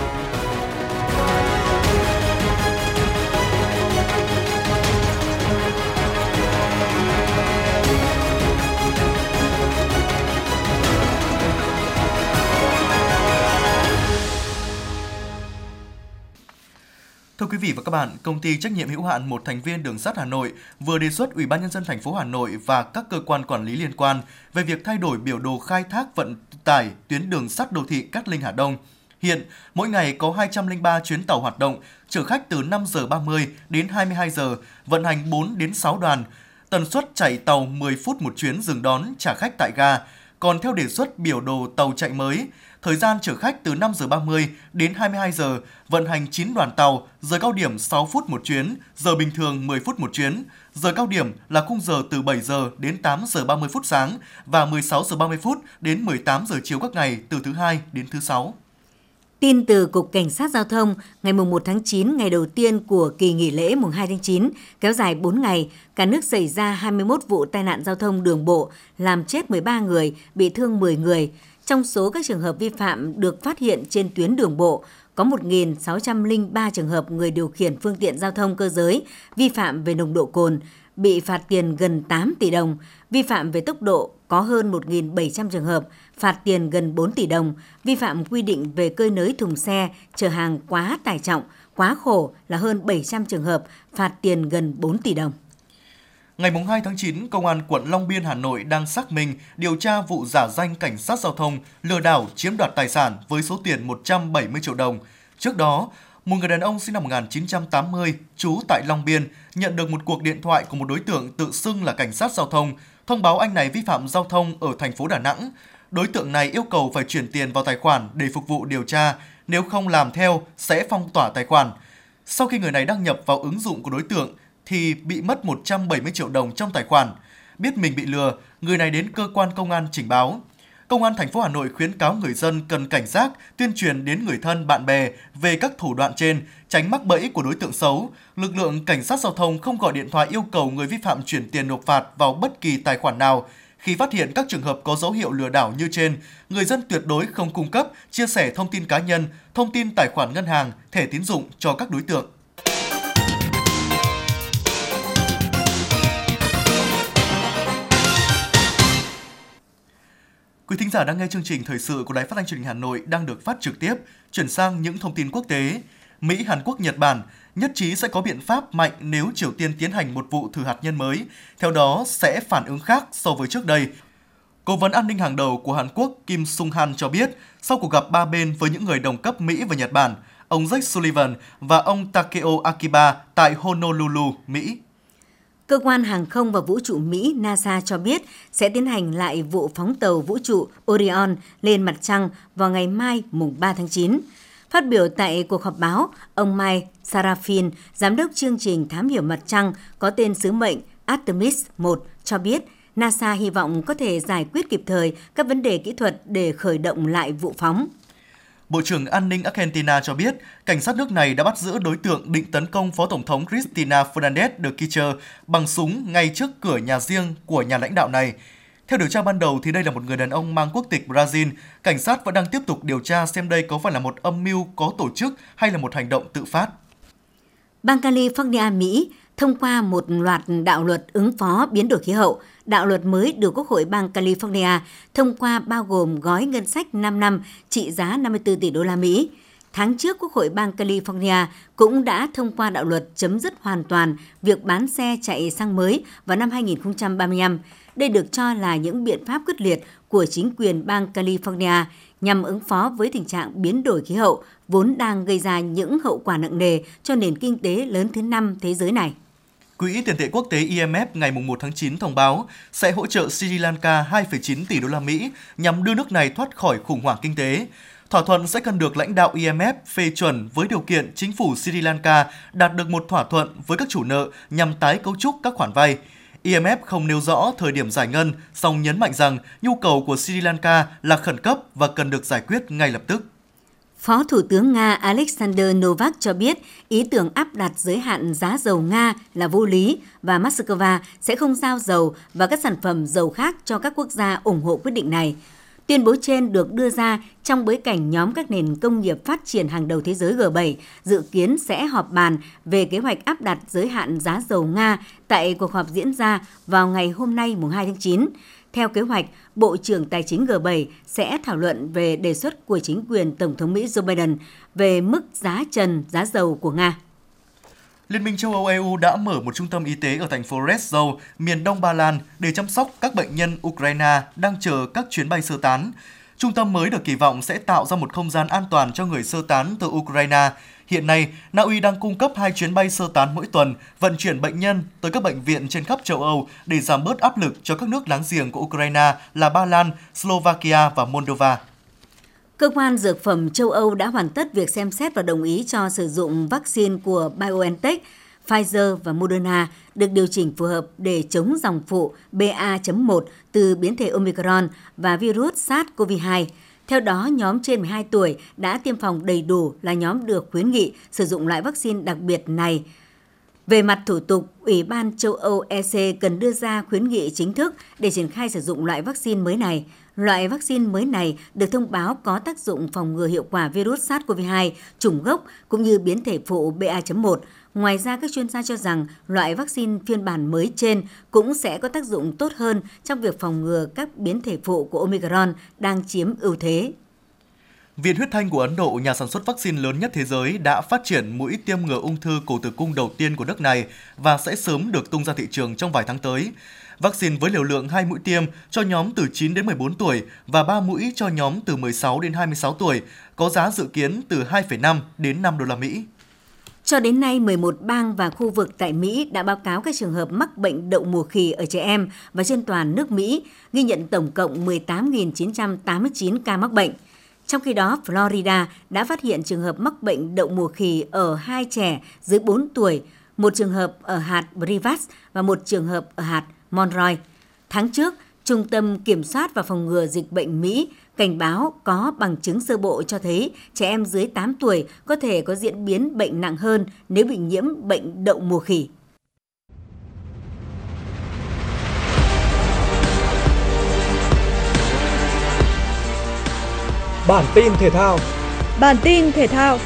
Speaker 1: Thưa quý vị và các bạn, công ty trách nhiệm hữu hạn một thành viên đường sắt Hà Nội vừa đề xuất Ủy ban nhân dân thành phố Hà Nội và các cơ quan quản lý liên quan về việc thay đổi biểu đồ khai thác vận tải tuyến đường sắt đô thị Cát Linh Hà Đông. Hiện, mỗi ngày có 203 chuyến tàu hoạt động, chở khách từ 5 giờ 30 đến 22 giờ, vận hành 4 đến 6 đoàn. Tần suất chạy tàu 10 phút một chuyến dừng đón trả khách tại ga. Còn theo đề xuất biểu đồ tàu chạy mới, thời gian chở khách từ 5 giờ 30 đến 22 giờ, vận hành 9 đoàn tàu, giờ cao điểm 6 phút một chuyến, giờ bình thường 10 phút một chuyến. Giờ cao điểm là khung giờ từ 7 giờ đến 8 giờ 30 phút sáng và 16 giờ 30 phút đến 18 giờ chiều các ngày từ thứ hai đến thứ sáu.
Speaker 3: Tin từ Cục Cảnh sát Giao thông, ngày 1 tháng 9, ngày đầu tiên của kỳ nghỉ lễ mùng 2 tháng 9, kéo dài 4 ngày, cả nước xảy ra 21 vụ tai nạn giao thông đường bộ, làm chết 13 người, bị thương 10 người. Trong số các trường hợp vi phạm được phát hiện trên tuyến đường bộ, có 1.603 trường hợp người điều khiển phương tiện giao thông cơ giới vi phạm về nồng độ cồn, bị phạt tiền gần 8 tỷ đồng, vi phạm về tốc độ có hơn 1.700 trường hợp, phạt tiền gần 4 tỷ đồng, vi phạm quy định về cơi nới thùng xe, chở hàng quá tải trọng, quá khổ là hơn 700 trường hợp, phạt tiền gần 4 tỷ đồng.
Speaker 1: Ngày 2 tháng 9, Công an quận Long Biên, Hà Nội đang xác minh điều tra vụ giả danh cảnh sát giao thông lừa đảo chiếm đoạt tài sản với số tiền 170 triệu đồng. Trước đó, một người đàn ông sinh năm 1980, trú tại Long Biên, nhận được một cuộc điện thoại của một đối tượng tự xưng là cảnh sát giao thông, thông báo anh này vi phạm giao thông ở thành phố Đà Nẵng. Đối tượng này yêu cầu phải chuyển tiền vào tài khoản để phục vụ điều tra, nếu không làm theo sẽ phong tỏa tài khoản. Sau khi người này đăng nhập vào ứng dụng của đối tượng thì bị mất 170 triệu đồng trong tài khoản. Biết mình bị lừa, người này đến cơ quan công an trình báo. Công an thành phố Hà Nội khuyến cáo người dân cần cảnh giác, tuyên truyền đến người thân, bạn bè về các thủ đoạn trên, tránh mắc bẫy của đối tượng xấu. Lực lượng cảnh sát giao thông không gọi điện thoại yêu cầu người vi phạm chuyển tiền nộp phạt vào bất kỳ tài khoản nào. Khi phát hiện các trường hợp có dấu hiệu lừa đảo như trên, người dân tuyệt đối không cung cấp, chia sẻ thông tin cá nhân, thông tin tài khoản ngân hàng, thẻ tín dụng cho các đối tượng. Quý thính giả đang nghe chương trình thời sự của Đài Phát thanh Truyền hình Hà Nội đang được phát trực tiếp. Chuyển sang những thông tin quốc tế. Mỹ, Hàn Quốc, Nhật Bản nhất trí sẽ có biện pháp mạnh nếu Triều Tiên tiến hành một vụ thử hạt nhân mới. Theo đó sẽ phản ứng khác so với trước đây. Cố vấn an ninh hàng đầu của Hàn Quốc Kim Sung Han cho biết, sau cuộc gặp ba bên với những người đồng cấp Mỹ và Nhật Bản, ông Jake Sullivan và ông Takeo Akiba tại Honolulu, Mỹ
Speaker 3: Cơ quan Hàng không và Vũ trụ Mỹ NASA cho biết sẽ tiến hành lại vụ phóng tàu vũ trụ Orion lên mặt trăng vào ngày mai mùng 3 tháng 9. Phát biểu tại cuộc họp báo, ông Mike Sarafin, giám đốc chương trình thám hiểm mặt trăng có tên sứ mệnh Artemis 1 cho biết NASA hy vọng có thể giải quyết kịp thời các vấn đề kỹ thuật để khởi động lại vụ phóng.
Speaker 1: Bộ trưởng An ninh Argentina cho biết, cảnh sát nước này đã bắt giữ đối tượng định tấn công Phó Tổng thống Cristina Fernandez de Kirchner bằng súng ngay trước cửa nhà riêng của nhà lãnh đạo này. Theo điều tra ban đầu thì đây là một người đàn ông mang quốc tịch Brazil. Cảnh sát vẫn đang tiếp tục điều tra xem đây có phải là một âm mưu có tổ chức hay là một hành động tự phát.
Speaker 3: Bang California, Mỹ thông qua một loạt đạo luật ứng phó biến đổi khí hậu. Đạo luật mới được Quốc hội bang California thông qua bao gồm gói ngân sách 5 năm trị giá 54 tỷ đô la Mỹ. Tháng trước, Quốc hội bang California cũng đã thông qua đạo luật chấm dứt hoàn toàn việc bán xe chạy xăng mới vào năm 2035. Đây được cho là những biện pháp quyết liệt của chính quyền bang California nhằm ứng phó với tình trạng biến đổi khí hậu vốn đang gây ra những hậu quả nặng nề cho nền kinh tế lớn thứ năm thế giới này.
Speaker 1: Quỹ tiền tệ quốc tế IMF ngày 1 tháng 9 thông báo sẽ hỗ trợ Sri Lanka 2,9 tỷ đô la Mỹ nhằm đưa nước này thoát khỏi khủng hoảng kinh tế. Thỏa thuận sẽ cần được lãnh đạo IMF phê chuẩn với điều kiện chính phủ Sri Lanka đạt được một thỏa thuận với các chủ nợ nhằm tái cấu trúc các khoản vay. IMF không nêu rõ thời điểm giải ngân, song nhấn mạnh rằng nhu cầu của Sri Lanka là khẩn cấp và cần được giải quyết ngay lập tức.
Speaker 3: Phó Thủ tướng Nga Alexander Novak cho biết ý tưởng áp đặt giới hạn giá dầu Nga là vô lý và Moscow sẽ không giao dầu và các sản phẩm dầu khác cho các quốc gia ủng hộ quyết định này. Tuyên bố trên được đưa ra trong bối cảnh nhóm các nền công nghiệp phát triển hàng đầu thế giới G7 dự kiến sẽ họp bàn về kế hoạch áp đặt giới hạn giá dầu Nga tại cuộc họp diễn ra vào ngày hôm nay, mùng 2 tháng 9. Theo kế hoạch, Bộ trưởng Tài chính G7 sẽ thảo luận về đề xuất của chính quyền Tổng thống Mỹ Joe Biden về mức giá trần giá dầu của Nga.
Speaker 1: Liên minh châu Âu EU đã mở một trung tâm y tế ở thành phố Rzeszów, miền đông Ba Lan để chăm sóc các bệnh nhân Ukraine đang chờ các chuyến bay sơ tán. Trung tâm mới được kỳ vọng sẽ tạo ra một không gian an toàn cho người sơ tán từ Ukraine. Hiện nay, Na Uy đang cung cấp hai chuyến bay sơ tán mỗi tuần, vận chuyển bệnh nhân tới các bệnh viện trên khắp châu Âu để giảm bớt áp lực cho các nước láng giềng của Ukraine là Ba Lan, Slovakia và Moldova.
Speaker 3: Cơ quan Dược phẩm châu Âu đã hoàn tất việc xem xét và đồng ý cho sử dụng vaccine của BioNTech, Pfizer và Moderna được điều chỉnh phù hợp để chống dòng phụ BA.1 từ biến thể Omicron và virus SARS-CoV-2. Theo đó, nhóm trên 12 tuổi đã tiêm phòng đầy đủ là nhóm được khuyến nghị sử dụng loại vaccine đặc biệt này. Về mặt thủ tục, Ủy ban châu Âu EC cần đưa ra khuyến nghị chính thức để triển khai sử dụng loại vaccine mới này. Loại vaccine mới này được thông báo có tác dụng phòng ngừa hiệu quả virus SARS-CoV-2, chủng gốc cũng như biến thể phụ BA.1. Ngoài ra, các chuyên gia cho rằng loại vaccine phiên bản mới trên cũng sẽ có tác dụng tốt hơn trong việc phòng ngừa các biến thể phụ của Omicron đang chiếm ưu thế.
Speaker 1: Viện Huyết Thanh của Ấn Độ, nhà sản xuất vaccine lớn nhất thế giới, đã phát triển mũi tiêm ngừa ung thư cổ tử cung đầu tiên của nước này và sẽ sớm được tung ra thị trường trong vài tháng tới. Vaccine với liều lượng 2 mũi tiêm cho nhóm từ 9 đến 14 tuổi và 3 mũi cho nhóm từ 16 đến 26 tuổi, có giá dự kiến từ 2,5 đến 5 đô la Mỹ.
Speaker 3: Cho đến nay, 11 bang và khu vực tại Mỹ đã báo cáo các trường hợp mắc bệnh đậu mùa khỉ ở trẻ em và trên toàn nước Mỹ, ghi nhận tổng cộng 18.989 ca mắc bệnh. Trong khi đó, Florida đã phát hiện trường hợp mắc bệnh đậu mùa khỉ ở hai trẻ dưới 4 tuổi, một trường hợp ở hạt Brivas và một trường hợp ở hạt Monroe. Tháng trước, Trung tâm Kiểm soát và Phòng ngừa Dịch bệnh Mỹ cảnh báo có bằng chứng sơ bộ cho thấy trẻ em dưới 8 tuổi có thể có diễn biến bệnh nặng hơn nếu bị nhiễm bệnh đậu mùa khỉ.
Speaker 15: Bản tin thể thao
Speaker 2: Bản tin thể thao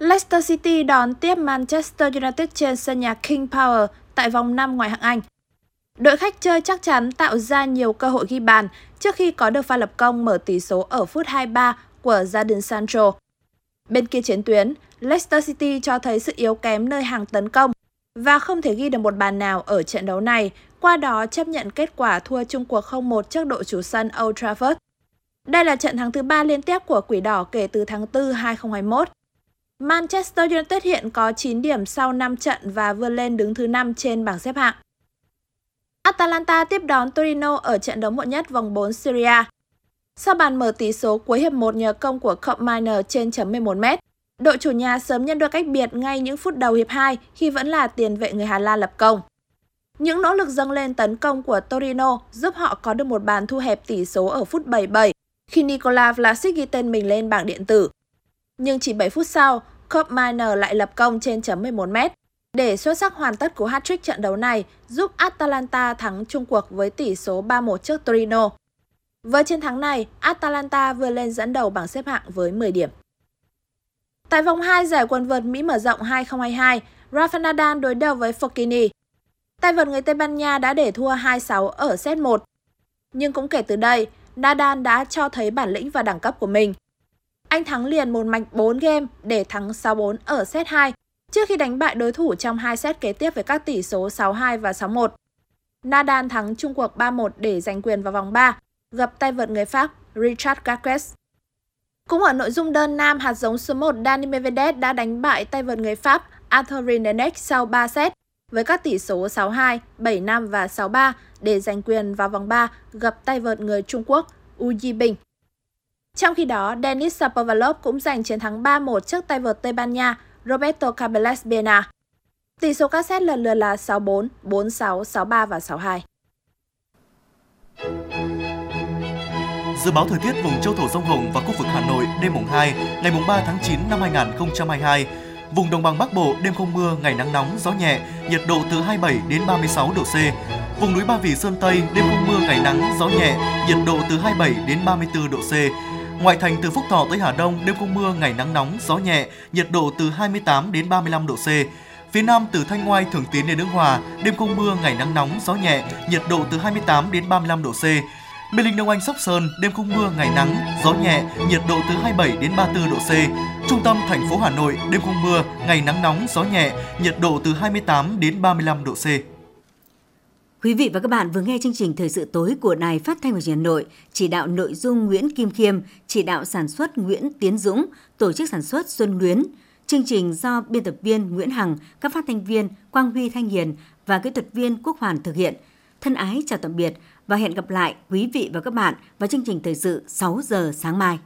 Speaker 2: Leicester City đón tiếp Manchester United trên sân nhà King Power tại vòng 5 ngoại hạng Anh. Đội khách chơi chắc chắn tạo ra nhiều cơ hội ghi bàn trước khi có được pha lập công mở tỷ số ở phút 23 của Jadon Sancho. Bên kia chiến tuyến, Leicester City cho thấy sự yếu kém nơi hàng tấn công và không thể ghi được một bàn nào ở trận đấu này, qua đó chấp nhận kết quả thua chung cuộc 0-1 trước đội chủ sân Old Trafford. Đây là trận thắng thứ ba liên tiếp của Quỷ Đỏ kể từ tháng 4 2021. Manchester United hiện có 9 điểm sau 5 trận và vươn lên đứng thứ 5 trên bảng xếp hạng. Atalanta tiếp đón Torino ở trận đấu muộn nhất vòng 4 Syria. Sau bàn mở tỷ số cuối hiệp 1 nhờ công của Cobb Miner trên chấm 11m, đội chủ nhà sớm nhận được cách biệt ngay những phút đầu hiệp 2 khi vẫn là tiền vệ người Hà Lan lập công. Những nỗ lực dâng lên tấn công của Torino giúp họ có được một bàn thu hẹp tỷ số ở phút 77 khi Nikola Vlasic ghi tên mình lên bảng điện tử. Nhưng chỉ 7 phút sau, Cobb Miner lại lập công trên chấm 11m để xuất sắc hoàn tất cú hat-trick trận đấu này giúp Atalanta thắng chung cuộc với tỷ số 3-1 trước Torino. Với chiến thắng này, Atalanta vừa lên dẫn đầu bảng xếp hạng với 10 điểm. Tại vòng 2 giải quần vợt Mỹ mở rộng 2022, Rafa Nadal đối đầu với Fokini. Tay vợt người Tây Ban Nha đã để thua 2-6 ở set 1. Nhưng cũng kể từ đây, Nadal đã cho thấy bản lĩnh và đẳng cấp của mình. Anh thắng liền một mạch 4 game để thắng 6-4 ở set 2 trước khi đánh bại đối thủ trong hai set kế tiếp với các tỷ số 6-2 và 6-1. Nadal thắng Trung cuộc 3-1 để giành quyền vào vòng 3, gặp tay vợt người Pháp Richard Gasquet. Cũng ở nội dung đơn nam, hạt giống số 1 Dani Medvedev đã đánh bại tay vợt người Pháp Arthur Rindenek sau 3 set với các tỷ số 6-2, 7-5 và 6-3 để giành quyền vào vòng 3 gặp tay vợt người Trung Quốc U Yibing. Trong khi đó, Denis Shapovalov cũng giành chiến thắng 3-1 trước tay vợt Tây Ban Nha Roberto Carles Bena. Tỷ số các set lần lượt là 6-4, 4-6, 6-3 và 6-2.
Speaker 1: Dự báo thời tiết vùng châu thổ sông Hồng và khu vực Hà Nội đêm mùng 2, ngày mùng 3 tháng 9 năm 2022. Vùng đồng bằng Bắc Bộ đêm không mưa, ngày nắng nóng, gió nhẹ, nhiệt độ từ 27 đến 36 độ C. Vùng núi Ba Vì Sơn Tây đêm không mưa, ngày nắng, gió nhẹ, nhiệt độ từ 27 đến 34 độ C. Ngoại thành từ Phúc Thọ tới Hà Đông đêm không mưa, ngày nắng nóng, gió nhẹ, nhiệt độ từ 28 đến 35 độ C. Phía Nam từ Thanh Ngoai, Thường Tín đến đức Hòa, đêm không mưa, ngày nắng nóng, gió nhẹ, nhiệt độ từ 28 đến 35 độ C. Mê Linh Đông Anh Sóc Sơn, đêm không mưa, ngày nắng, gió nhẹ, nhiệt độ từ 27 đến 34 độ C. Trung tâm thành phố Hà Nội, đêm không mưa, ngày nắng nóng, gió nhẹ, nhiệt độ từ 28 đến 35 độ C.
Speaker 3: Quý vị và các bạn vừa nghe chương trình Thời sự tối của Đài Phát thanh và Truyền hình Hà Nội, chỉ đạo nội dung Nguyễn Kim Khiêm, chỉ đạo sản xuất Nguyễn Tiến Dũng, tổ chức sản xuất Xuân Luyến. Chương trình do biên tập viên Nguyễn Hằng, các phát thanh viên Quang Huy Thanh Hiền và kỹ thuật viên Quốc Hoàn thực hiện. Thân ái chào tạm biệt và hẹn gặp lại quý vị và các bạn vào chương trình thời sự 6 giờ sáng mai.